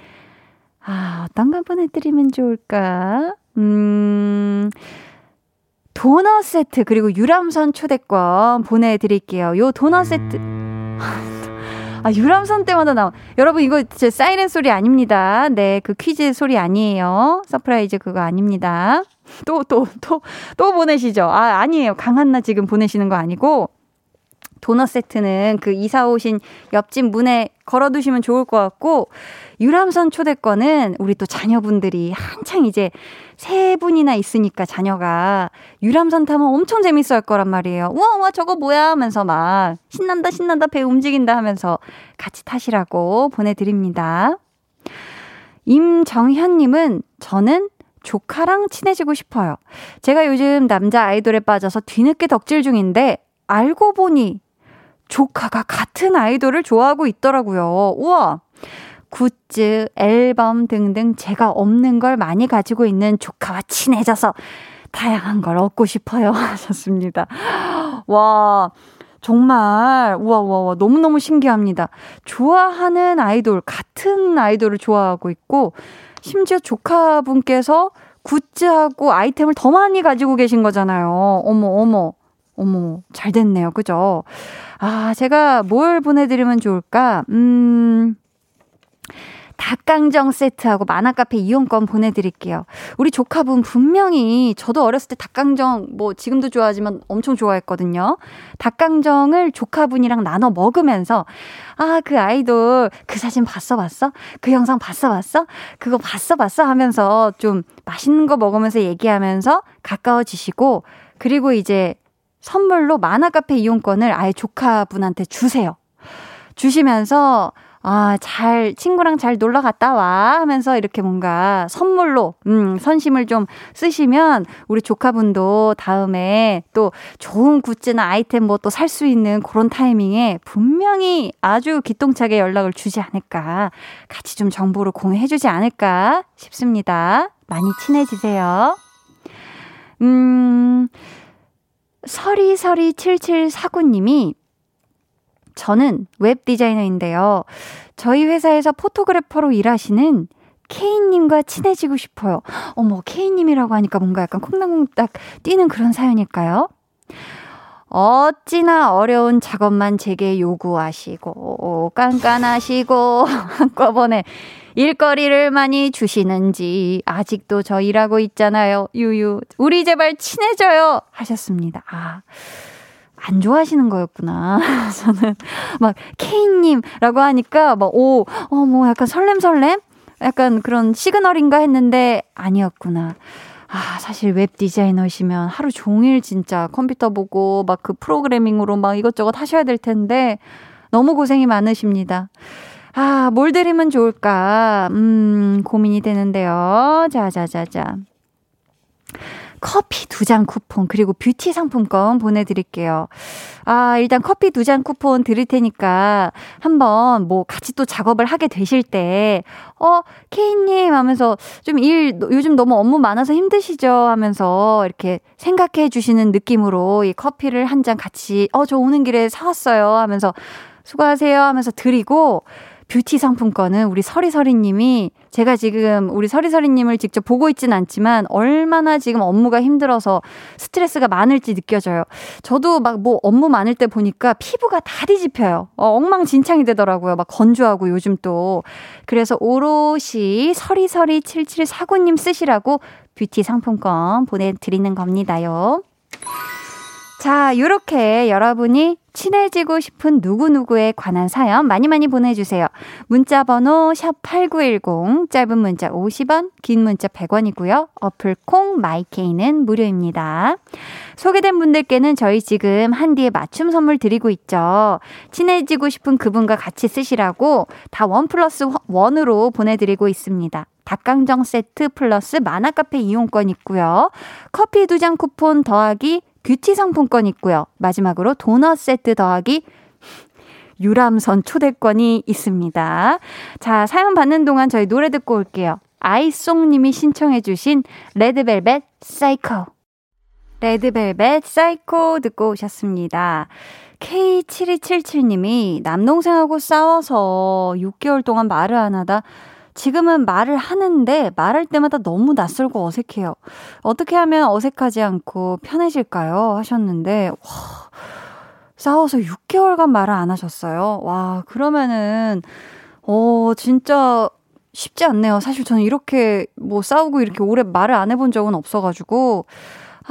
S1: 아, 어떤 거 보내드리면 좋을까? 음, 도넛 세트, 그리고 유람선 초대권 보내드릴게요. 요 도넛 세트. 아, 유람선 때마다 나와. 여러분, 이거 제 사이렌 소리 아닙니다. 네, 그 퀴즈 소리 아니에요. surprise 그거 아닙니다. 또, 또, 또, 또 보내시죠. 아, 아니에요. 강한나 지금 보내시는 거 아니고. 도넛 세트는 그 이사 오신 옆집 문에 걸어두시면 좋을 것 같고, 유람선 초대권은 우리 또 자녀분들이 한창 이제 세 분이나 있으니까 자녀가 유람선 타면 엄청 재밌어 할 거란 말이에요. 우와, 우와, 저거 뭐야? 하면서 막 신난다, 신난다, 배 움직인다 하면서 같이 타시라고 보내드립니다. 임정현님은 저는 조카랑 친해지고 싶어요. 제가 요즘 남자 아이돌에 빠져서 뒤늦게 덕질 중인데 알고 보니 조카가 같은 아이돌을 좋아하고 있더라고요. 우와! 굿즈, 앨범 등등 제가 없는 걸 많이 가지고 있는 조카와 친해져서 다양한 걸 얻고 싶어요. 하셨습니다. 와, 정말, 우와, 우와, 우와, 너무너무 신기합니다. 좋아하는 아이돌, 같은 아이돌을 좋아하고 있고, 심지어 조카분께서 굿즈하고 아이템을 더 많이 가지고 계신 거잖아요. 어머, 어머. 어머, 잘 됐네요. 그죠? 아, 제가 뭘 보내드리면 좋을까? 음, 닭강정 세트하고 만화카페 이용권 보내드릴게요. 우리 조카분 분명히 저도 어렸을 때 닭강정 뭐 지금도 좋아하지만 엄청 좋아했거든요. 닭강정을 조카분이랑 나눠 먹으면서 아, 그 아이돌 그 사진 봤어 봤어? 그 영상 봤어 봤어? 그거 봤어 봤어? 하면서 좀 맛있는 거 먹으면서 얘기하면서 가까워지시고 그리고 이제 선물로 만화카페 이용권을 아예 조카분한테 주세요. 주시면서 아, 잘, 친구랑 잘 놀러 갔다 와 하면서 이렇게 뭔가 선물로, 음, 선심을 좀 쓰시면 우리 조카분도 다음에 또 좋은 굿즈나 아이템 뭐 또 살 수 있는 그런 타이밍에 분명히 아주 기똥차게 연락을 주지 않을까. 같이 좀 정보를 공유해주지 않을까 싶습니다. 많이 친해지세요. 음, 서리서리7749님이 저는 웹 디자이너인데요. 저희 회사에서 photographer로 일하시는 케이님과 친해지고 싶어요. 어머, 케이님이라고 하니까 뭔가 약간 콩닥콩닥 뛰는 그런 사연일까요? 어찌나 어려운 작업만 제게 요구하시고, 깐깐하시고, 한꺼번에 일거리를 많이 주시는지, 아직도 저 일하고 있잖아요. 유유. 우리 제발 친해져요. 하셨습니다. 아. 안 좋아하시는 거였구나. 저는 막 케이님라고 하니까 막 오, 어, 뭐 약간 설렘 설렘? 약간 그런 시그널인가 했는데 아니었구나. 아, 사실 웹 디자이너시면 하루 종일 진짜 컴퓨터 보고 막 그 프로그래밍으로 막 이것저것 하셔야 될 텐데 너무 고생이 많으십니다. 아, 뭘 드리면 좋을까? 음, 고민이 되는데요. 자, 자, 자, 자. 커피 두 잔 쿠폰 그리고 뷰티 상품권 보내드릴게요. 아 일단 커피 두 잔 쿠폰 드릴 테니까 한번 뭐 같이 또 작업을 하게 되실 때어 케이님 하면서 좀 일 요즘 너무 업무 많아서 힘드시죠 하면서 이렇게 생각해 주시는 느낌으로 이 커피를 한 잔 같이 어 저 오는 길에 사왔어요 하면서 수고하세요 하면서 드리고 뷰티 상품권은 우리 서리서리님이 제가 지금 우리 서리서리님을 직접 보고 있진 않지만 얼마나 지금 업무가 힘들어서 스트레스가 많을지 느껴져요. 저도 막 뭐 업무 많을 때 보니까 피부가 다 뒤집혀요. 어, 엉망진창이 되더라고요. 막 건조하고 요즘 또. 그래서 오롯이 서리서리 7749님 쓰시라고 뷰티 상품권 보내드리는 겁니다요. 자, 요렇게 여러분이 친해지고 싶은 누구누구에 관한 사연 많이 많이 보내주세요. 문자 번호 샵8910, 짧은 문자 50원, 긴 문자 100원이고요. 어플 콩 마이케이는 무료입니다. 소개된 분들께는 저희 지금 한디에 맞춤 선물 드리고 있죠. 친해지고 싶은 그분과 같이 쓰시라고 다 one plus one으로 보내드리고 있습니다. 닭강정 세트 플러스 만화카페 이용권 있고요. 커피 두 잔 쿠폰 더하기 뷰티 상품권 있고요. 마지막으로 도넛 세트 더하기 유람선 초대권이 있습니다. 자, 사연 받는 동안 저희 노래 듣고 올게요. 아이송님이 신청해주신 레드벨벳 사이코. 레드벨벳 사이코 듣고 오셨습니다. K7277님이 남동생하고 싸워서 6개월 동안 말을 안 하다 지금은 말을 하는데 말할 때마다 너무 낯설고 어색해요. 어떻게 하면 어색하지 않고 편해질까요? 하셨는데, 와, 싸워서 6개월간 말을 안 하셨어요. 와, 그러면은, 어, 진짜 쉽지 않네요. 사실 저는 이렇게 뭐 싸우고 이렇게 오래 말을 안 해본 적은 없어가지고,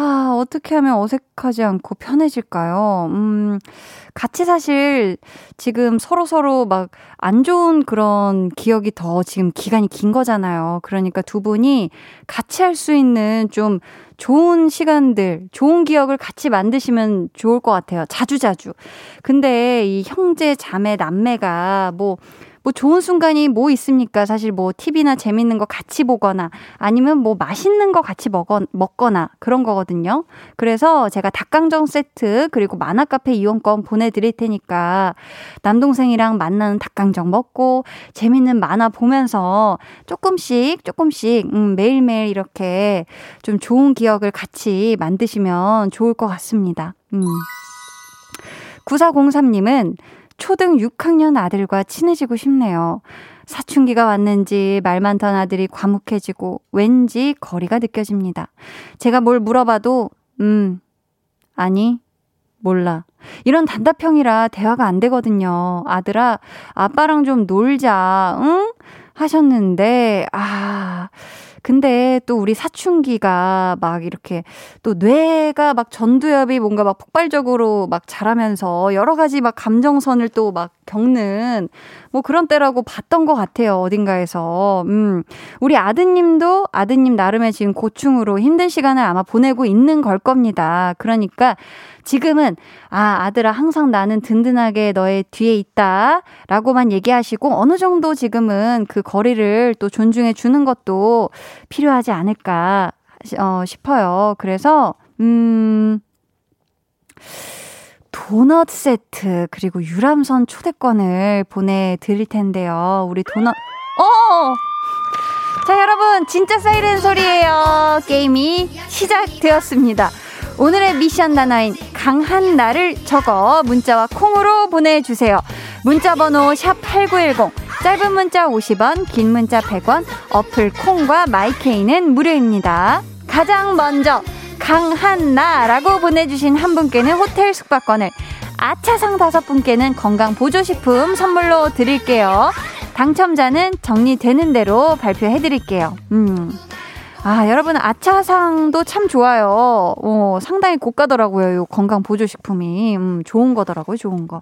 S1: 아, 어떻게 하면 어색하지 않고 편해질까요? 음, 같이 사실 지금 서로서로 막 안 좋은 그런 기억이 더 지금 기간이 긴 거잖아요. 그러니까 두 분이 같이 할 수 있는 좀 좋은 시간들, 좋은 기억을 같이 만드시면 좋을 것 같아요. 자주자주. 근데 이 형제, 자매, 남매가 뭐 뭐 좋은 순간이 뭐 있습니까? 사실 뭐 TV나 재밌는 거 같이 보거나 아니면 뭐 맛있는 거 같이 먹어, 먹거나 그런 거거든요. 그래서 제가 닭강정 세트 그리고 만화 카페 이용권 보내드릴 테니까 남동생이랑 만나는 닭강정 먹고 재밌는 만화 보면서 조금씩 조금씩 음, 매일매일 이렇게 좀 좋은 기억을 같이 만드시면 좋을 것 같습니다. 음. 9403님은 초등 6학년 아들과 친해지고 싶네요. 사춘기가 왔는지 말 많던 아들이 과묵해지고 왠지 거리가 느껴집니다. 제가 뭘 물어봐도, 음, 아니, 몰라. 이런 단답형이라 대화가 안 되거든요. 아들아, 아빠랑 좀 놀자, 응? 하셨는데, 아, 근데 또 우리 사춘기가 막 이렇게 또 뇌가 막 전두엽이 뭔가 막 폭발적으로 막 자라면서 여러 가지 막 감정선을 또 막 겪는 뭐 그런 때라고 봤던 것 같아요. 어딘가에서. 음. 우리 아드님도 아드님 나름의 지금 고충으로 힘든 시간을 아마 보내고 있는 걸 겁니다. 그러니까 지금은 아, 아들아 항상 나는 든든하게 너의 뒤에 있다. 라고만 얘기하시고 어느 정도 지금은 그 거리를 또 존중해 주는 것도 필요하지 않을까 어, 싶어요. 그래서 음 도넛 세트 그리고 유람선 초대권을 보내 드릴 텐데요. 우리 도넛 어! 자 여러분 진짜 사이렌 소리예요. 게임이 시작되었습니다. 오늘의 미션 나나인 강한 나를 적어 문자와 콩으로 보내주세요. 문자 번호 샵8910 짧은 문자 50원 긴 문자 100원 어플 콩과 마이케이는 무료입니다. 가장 먼저 강한나라고 보내주신 한 분께는 호텔 숙박권을 아차상 다섯 분께는 건강 보조식품 선물로 드릴게요. 당첨자는 정리되는 대로 발표해 드릴게요. 음. 아, 여러분, 아차상도 참 좋아요. 어, 상당히 고가더라고요. 요 건강 보조식품이. 음, 좋은 거더라고요. 좋은 거.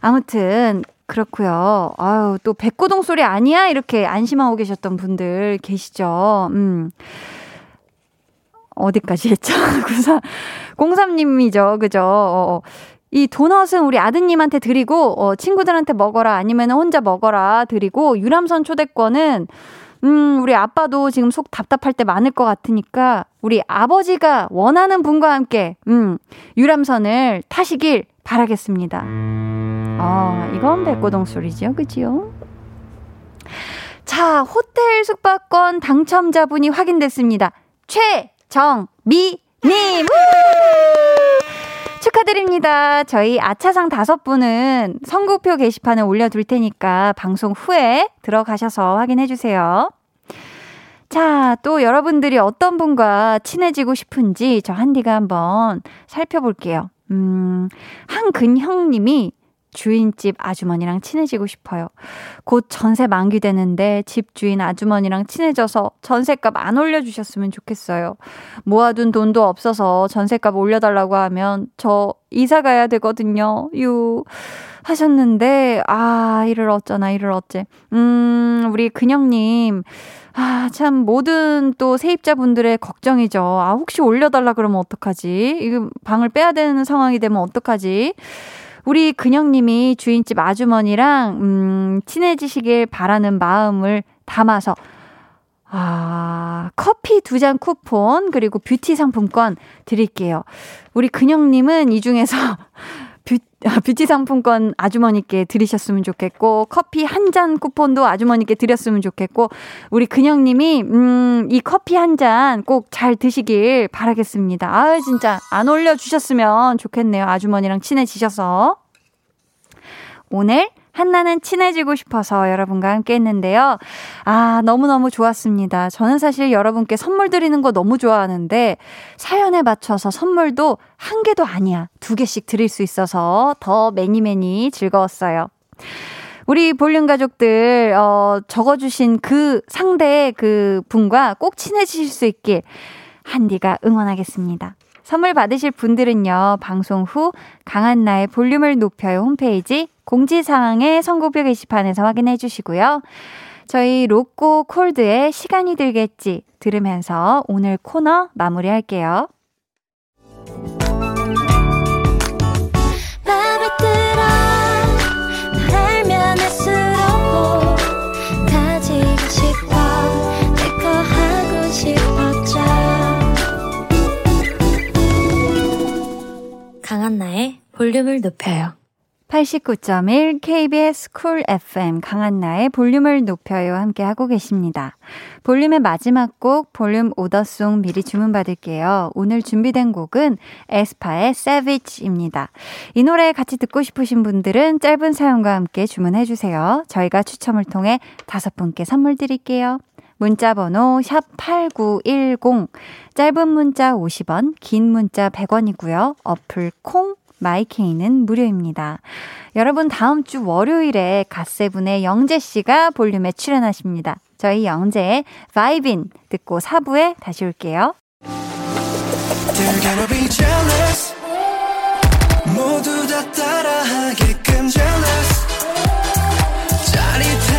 S1: 아무튼, 그렇고요. 아유, 또 백고동 소리 아니야? 이렇게 안심하고 계셨던 분들 계시죠. 음. 어디까지 했죠? 03님이죠. 그죠? 어, 어. 이 도넛은 우리 아드님한테 드리고, 어, 친구들한테 먹어라, 아니면 혼자 먹어라 드리고, 유람선 초대권은, 음, 우리 아빠도 지금 속 답답할 때 많을 것 같으니까, 우리 아버지가 원하는 분과 함께, 음, 유람선을 타시길 바라겠습니다. 아, 이건 백고동 소리죠. 그지요? 자, 호텔 숙박권 당첨자분이 확인됐습니다. 최정미 님! 축하드립니다. 저희 아차상 다섯 분은 선곡표 게시판에 올려둘 테니까 방송 후에 들어가셔서 확인해 주세요. 자, 또 여러분들이 어떤 분과 친해지고 싶은지 저 한디가 한번 살펴볼게요. 음, 한근형 님이 주인집 아주머니랑 친해지고 싶어요. 곧 전세 만기 되는데 집 주인 아주머니랑 친해져서 전세값 안 올려주셨으면 좋겠어요. 모아둔 돈도 없어서 전세값 올려달라고 하면 저 이사 가야 되거든요. 유. 하셨는데, 아, 이를 어쩌나, 이를 어째. 음, 우리 근영님. 아, 참, 모든 또 세입자분들의 걱정이죠. 아, 혹시 올려달라 그러면 어떡하지? 이거 방을 빼야 되는 상황이 되면 어떡하지? 우리 근영님이 주인집 아주머니랑, 음, 친해지시길 바라는 마음을 담아서, 아, 커피 두 잔 쿠폰, 그리고 뷰티 상품권 드릴게요. 우리 근영님은 이 중에서 뷰, 아, 뷰티 상품권 아주머니께 드리셨으면 좋겠고, 커피 한 잔 쿠폰도 아주머니께 드렸으면 좋겠고, 우리 근영님이, 음, 이 커피 한 잔 꼭 잘 드시길 바라겠습니다. 아 진짜 안 올려 주셨으면 좋겠네요. 아주머니랑 친해지셔서. 오늘 한나는 친해지고 싶어서 여러분과 함께 했는데요. 아, 너무너무 좋았습니다. 저는 사실 여러분께 선물 드리는 거 너무 좋아하는데 사연에 맞춰서 선물도 한 개도 아니야. 두 개씩 드릴 수 있어서 더 매니매니 즐거웠어요. 우리 볼륨 가족들, 어, 적어주신 그 상대 그 분과 꼭 친해지실 수 있길 한디가 응원하겠습니다. 선물 받으실 분들은요, 방송 후 강한나의 볼륨을 높여요 홈페이지 공지사항의 선고표 게시판에서 확인해 주시고요. 저희 로꼬 콜드의 시간이 들겠지 들으면서 오늘 코너 마무리할게요.
S3: 강한나의 볼륨을 높여요.
S1: 89.1 KBS 쿨 FM 강한나의 볼륨을 높여요 함께 하고 계십니다. 볼륨의 마지막 곡 볼륨 order song 미리 주문받을게요. 오늘 준비된 곡은 에스파의 Savage입니다. 이 노래 같이 듣고 싶으신 분들은 짧은 사연과 함께 주문해 주세요. 저희가 추첨을 통해 다섯 분께 선물 드릴게요. 문자 번호 샵8910 짧은 문자 50원, 긴 문자 100원이고요. 어플 콩 마이케이는 무료입니다. 여러분 다음 주 월요일에 갓세븐의 영재 씨가 볼륨에 출연하십니다. 저희 영재의 바이빈 듣고 4부에 다시 올게요. 다 따라하게끔 jealous 짜릿해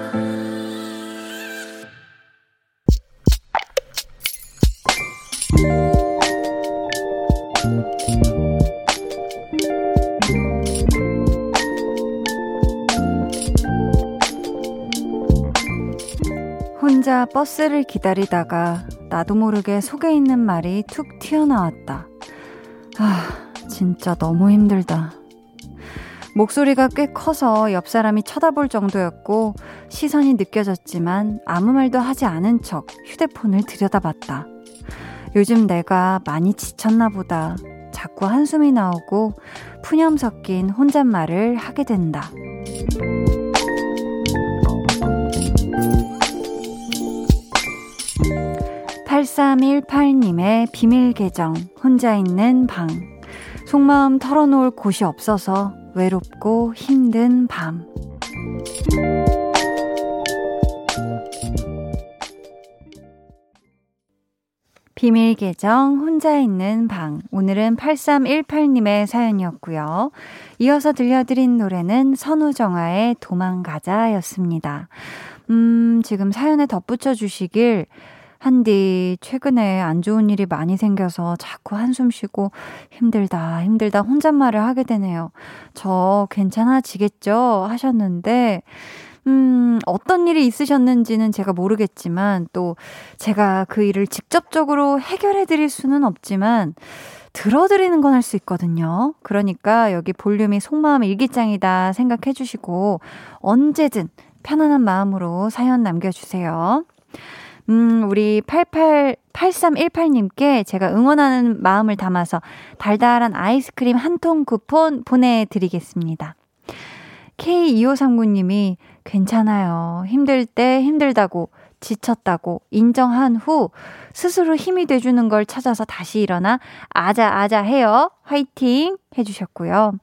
S1: 혼자 버스를 기다리다가 나도 모르게 속에 있는 말이 툭 튀어나왔다. 아, 진짜 너무 힘들다. 목소리가 꽤 커서 옆 사람이 쳐다볼 정도였고 시선이 느껴졌지만 아무 말도 하지 않은 척 휴대폰을 들여다봤다. 요즘 내가 많이 지쳤나 보다. 자꾸 한숨이 나오고 푸념 섞인 혼잣말을 하게 된다. 8318님의 비밀 계정, 혼자 있는 방. 속마음 털어놓을 곳이 없어서 외롭고 힘든 밤. 비밀 계정 혼자 있는 방. 오늘은 8318님의 사연이었고요. 이어서 들려드린 노래는 선우정아의 도망가자였습니다. 음, 지금 사연에 덧붙여 주시길 한디, 최근에 안 좋은 일이 많이 생겨서 자꾸 한숨 쉬고 힘들다, 힘들다 혼잣말을 하게 되네요. 저 괜찮아지겠죠? 하셨는데, 음, 어떤 일이 있으셨는지는 제가 모르겠지만, 또 제가 그 일을 직접적으로 해결해 드릴 수는 없지만, 들어드리는 건 할 수 있거든요. 그러니까 여기 볼륨이 속마음 일기장이다 생각해 주시고, 언제든 편안한 마음으로 사연 남겨주세요. 음, 우리 88, 8318님께 제가 응원하는 마음을 담아서 달달한 아이스크림 한 통 쿠폰 보내드리겠습니다. K2539님이 괜찮아요. 힘들 때 힘들다고, 지쳤다고 인정한 후 스스로 힘이 돼주는 걸 찾아서 다시 일어나 아자아자 해요. 화이팅! 해주셨고요.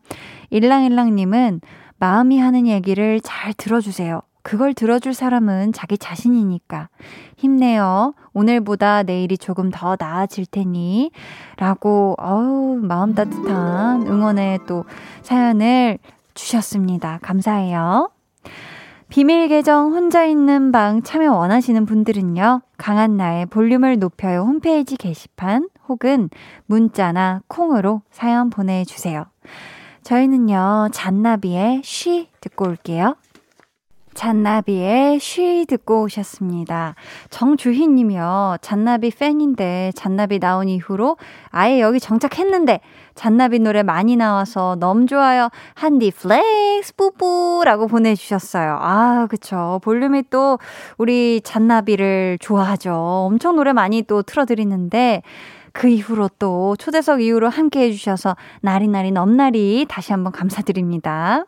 S1: 일랑일랑님은 마음이 하는 얘기를 잘 들어주세요. 그걸 들어줄 사람은 자기 자신이니까. 힘내요. 오늘보다 내일이 조금 더 나아질 테니. 라고, 어우, 마음 따뜻한 응원의 또 사연을 주셨습니다. 감사해요. 비밀 계정 혼자 있는 방 참여 원하시는 분들은요, 강한 나의 볼륨을 높여요 홈페이지 게시판 혹은 문자나 콩으로 사연 보내주세요. 저희는요, 잔나비의 She 듣고 올게요. 잔나비의 She 듣고 오셨습니다. 정주희 님이요. 잔나비 팬인데 잔나비 나온 이후로 아예 여기 정착했는데 잔나비 노래 많이 나와서 너무 좋아요. 한디 flex 뿌뿌라고 보내주셨어요. 아, 그쵸. 볼륨이 또 우리 잔나비를 좋아하죠. 엄청 노래 많이 또 틀어드리는데 그 이후로 또 초대석 이후로 함께 해주셔서 나리나리 넘나리 다시 한번 감사드립니다.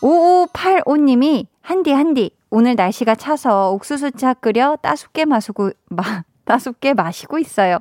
S1: 5585님이 한디 한디 오늘 날씨가 차서 옥수수차 끓여 따숩게 마시고 마 따숩게 마시고 있어요.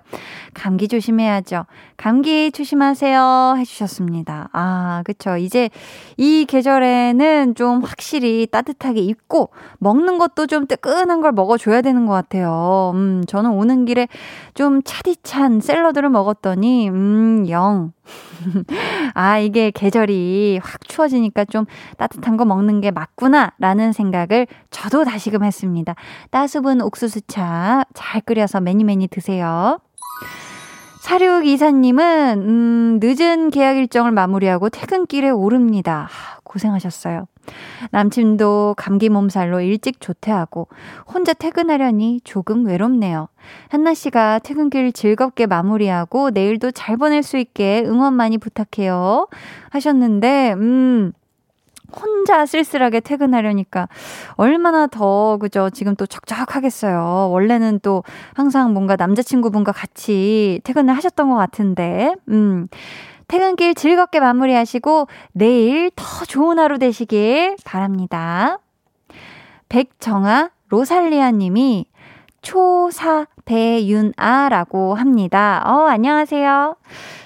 S1: 감기 조심해야죠. 감기 조심하세요. 해주셨습니다. 아, 그쵸. 이제 이 계절에는 좀 확실히 따뜻하게 입고 먹는 것도 좀 뜨끈한 걸 먹어줘야 되는 것 같아요. 음, 저는 오는 길에 좀 차디찬 샐러드를 먹었더니, 음, 영. 아, 이게 계절이 확 추워지니까 좀 따뜻한 거 먹는 게 맞구나, 라는 생각을 저도 다시금 했습니다. 따수분 옥수수차 잘 끓여서 매니 매니 드세요. 사륙 이사님은, 음, 늦은 계약 일정을 마무리하고 퇴근길에 오릅니다. 고생하셨어요. 남친도 감기 몸살로 일찍 조퇴하고 혼자 퇴근하려니 조금 외롭네요. 한나 씨가 퇴근길 즐겁게 마무리하고 내일도 잘 보낼 수 있게 응원 많이 부탁해요. 하셨는데, 음, 혼자 쓸쓸하게 퇴근하려니까 얼마나 더, 그죠? 지금 또 척척하겠어요. 원래는 또 항상 뭔가 남자친구분과 같이 퇴근을 하셨던 것 같은데, 음. 퇴근길 즐겁게 마무리하시고 내일 더 좋은 하루 되시길 바랍니다. 백정아 로살리아 님이 초사 배윤아라고 합니다. 어, 안녕하세요.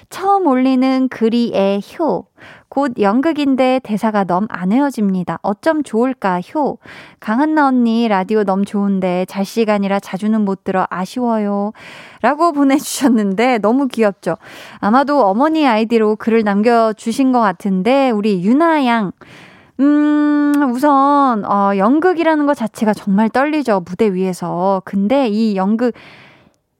S1: 처음 올리는 글이의 효. 곧 연극인데 대사가 너무 안 헤어집니다. 어쩜 좋을까, 효. 강한나 언니 라디오 너무 좋은데 잘 시간이라 자주는 못 들어 아쉬워요. 라고 보내주셨는데 너무 귀엽죠? 아마도 어머니 아이디로 글을 남겨주신 것 같은데 우리 유나 양. 음, 우선, 어, 연극이라는 것 자체가 정말 떨리죠. 무대 위에서. 근데 이 연극,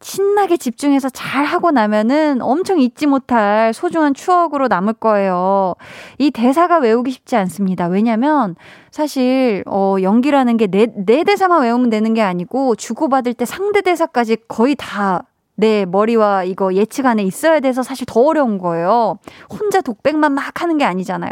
S1: 신나게 집중해서 잘 하고 나면은 엄청 잊지 못할 소중한 추억으로 남을 거예요. 이 대사가 외우기 쉽지 않습니다. 왜냐면 사실 어 연기라는 게 내 내 대사만 외우면 되는 게 아니고 주고받을 때 상대 대사까지 거의 다 내 머리와 이거 예측 안에 있어야 돼서 사실 더 어려운 거예요. 혼자 독백만 막 하는 게 아니잖아요.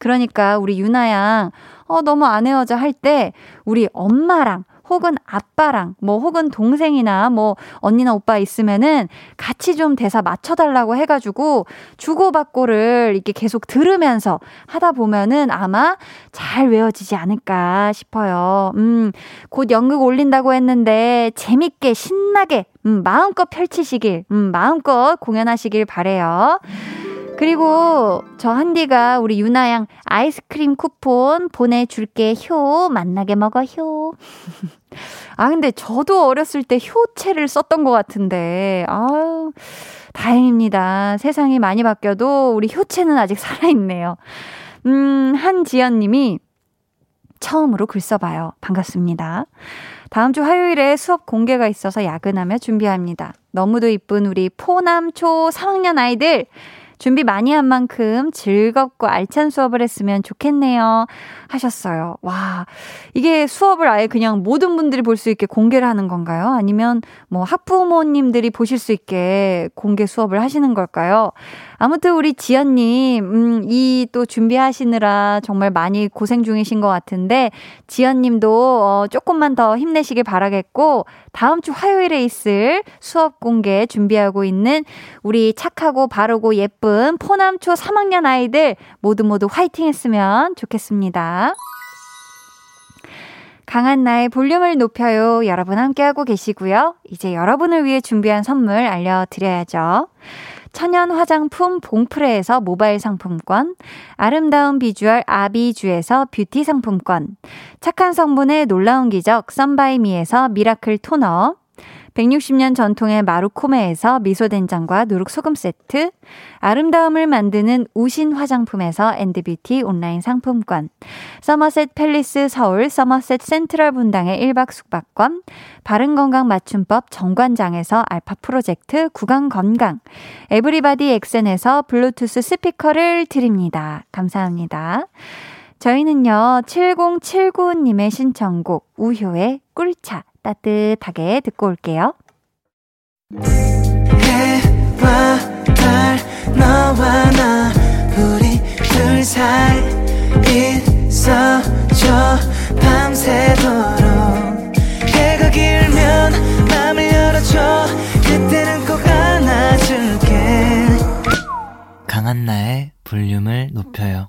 S1: 그러니까 우리 유나 양, 어, 너무 안 헤어져 할 때 우리 엄마랑 혹은 아빠랑 뭐 혹은 동생이나 뭐 언니나 오빠 있으면은 같이 좀 대사 맞춰달라고 해가지고 주고받고를 이렇게 계속 들으면서 하다 보면은 아마 잘 외워지지 않을까 싶어요. 음, 곧 연극 올린다고 했는데 재밌게 신나게 음, 마음껏 펼치시길, 음, 마음껏 공연하시길 바래요. 그리고 저 한디가 우리 유나 양 아이스크림 쿠폰 보내줄게 효 만나게 먹어 효. 아 근데 저도 어렸을 때 효체를 썼던 것 같은데 아유 다행입니다. 세상이 많이 바뀌어도 우리 효체는 아직 살아있네요. 음 한지연님이 처음으로 글 써봐요. 반갑습니다. 다음 주 화요일에 수업 공개가 있어서 야근하며 준비합니다. 너무도 이쁜 우리 포남초 3학년 아이들 준비 많이 한 만큼 즐겁고 알찬 수업을 했으면 좋겠네요. 하셨어요. 와, 이게 수업을 아예 그냥 모든 분들이 볼 수 있게 공개를 하는 건가요? 아니면 뭐 학부모님들이 보실 수 있게 공개 수업을 하시는 걸까요? 아무튼 우리 지연님, 음, 이 또 준비하시느라 정말 많이 고생 중이신 것 같은데, 지연님도 어, 조금만 더 힘내시길 바라겠고, 다음 주 화요일에 있을 수업 공개 준비하고 있는 우리 착하고 바르고 예쁜 포남초 3학년 아이들 모두 모두 화이팅 했으면 좋겠습니다. 강한나의 볼륨을 높여요. 여러분 함께하고 계시고요. 이제 여러분을 위해 준비한 선물 알려드려야죠. 천연 화장품 봉프레에서 모바일 상품권, 아름다운 비주얼 아비주에서 뷰티 상품권, 착한 성분의 놀라운 기적 썬바이미에서 miracle toner, 160년 전통의 마루코메에서 미소된장과 누룩소금 세트, 아름다움을 만드는 우신 화장품에서 엔드뷰티 온라인 상품권, 서머셋 팰리스 서울 서머셋 센트럴 분당의 1박 숙박권, 바른건강 맞춤법 정관장에서 알파 프로젝트 구강건강, 에브리바디 엑센에서 블루투스 스피커를 드립니다. 감사합니다. 저희는요, 7079님의 신청곡, 우효의 꿀차 따뜻하게 듣고 올게요. 해와 달, 너와 나, 우리 둘 사이 있어줘, 밤새도록. 해가 길면 맘을 열어줘, 그때는 꼭 안아줄게. 강한나의 볼륨을 높여요.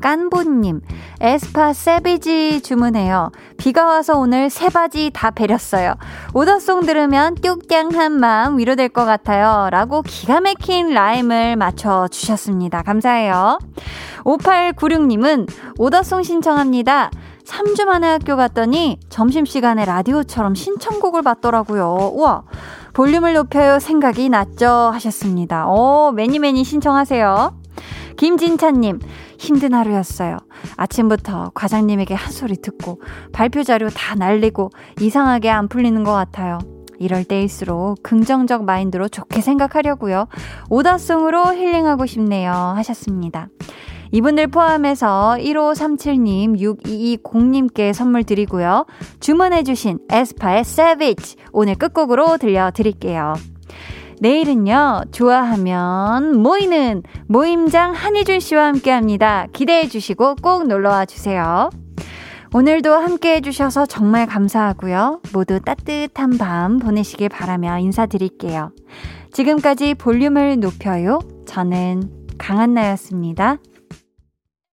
S1: 깐보님, 에스파 Savage 주문해요. 비가 와서 오늘 새 바지 다 베렸어요. order song 들으면 뚝땡한 마음 위로될 것 같아요. 라고 기가 막힌 라임을 맞춰주셨습니다. 감사해요. 5896님은 오더송 신청합니다. 3주 만에 학교 갔더니 점심시간에 라디오처럼 신청곡을 받더라고요. 우와, 볼륨을 높여요 생각이 났죠? 하셨습니다. 오, 매니매니 신청하세요. 김진찬님, 힘든 하루였어요. 아침부터 과장님에게 한 소리 듣고 발표 자료 다 날리고 이상하게 안 풀리는 것 같아요. 이럴 때일수록 긍정적 마인드로 좋게 생각하려고요. 오다송으로 힐링하고 싶네요. 하셨습니다. 이분들 포함해서 1537님, 6220님께 선물 드리고요. 주문해주신 에스파의 Savage 오늘 끝곡으로 들려드릴게요. 내일은요, 좋아하면 모이는 모임장 한희준 씨와 함께 합니다. 기대해 주시고 꼭 놀러 와 주세요. 오늘도 함께 해주셔서 정말 감사하고요. 모두 따뜻한 밤 보내시길 바라며 인사드릴게요. 지금까지 볼륨을 높여요. 저는 강한나였습니다.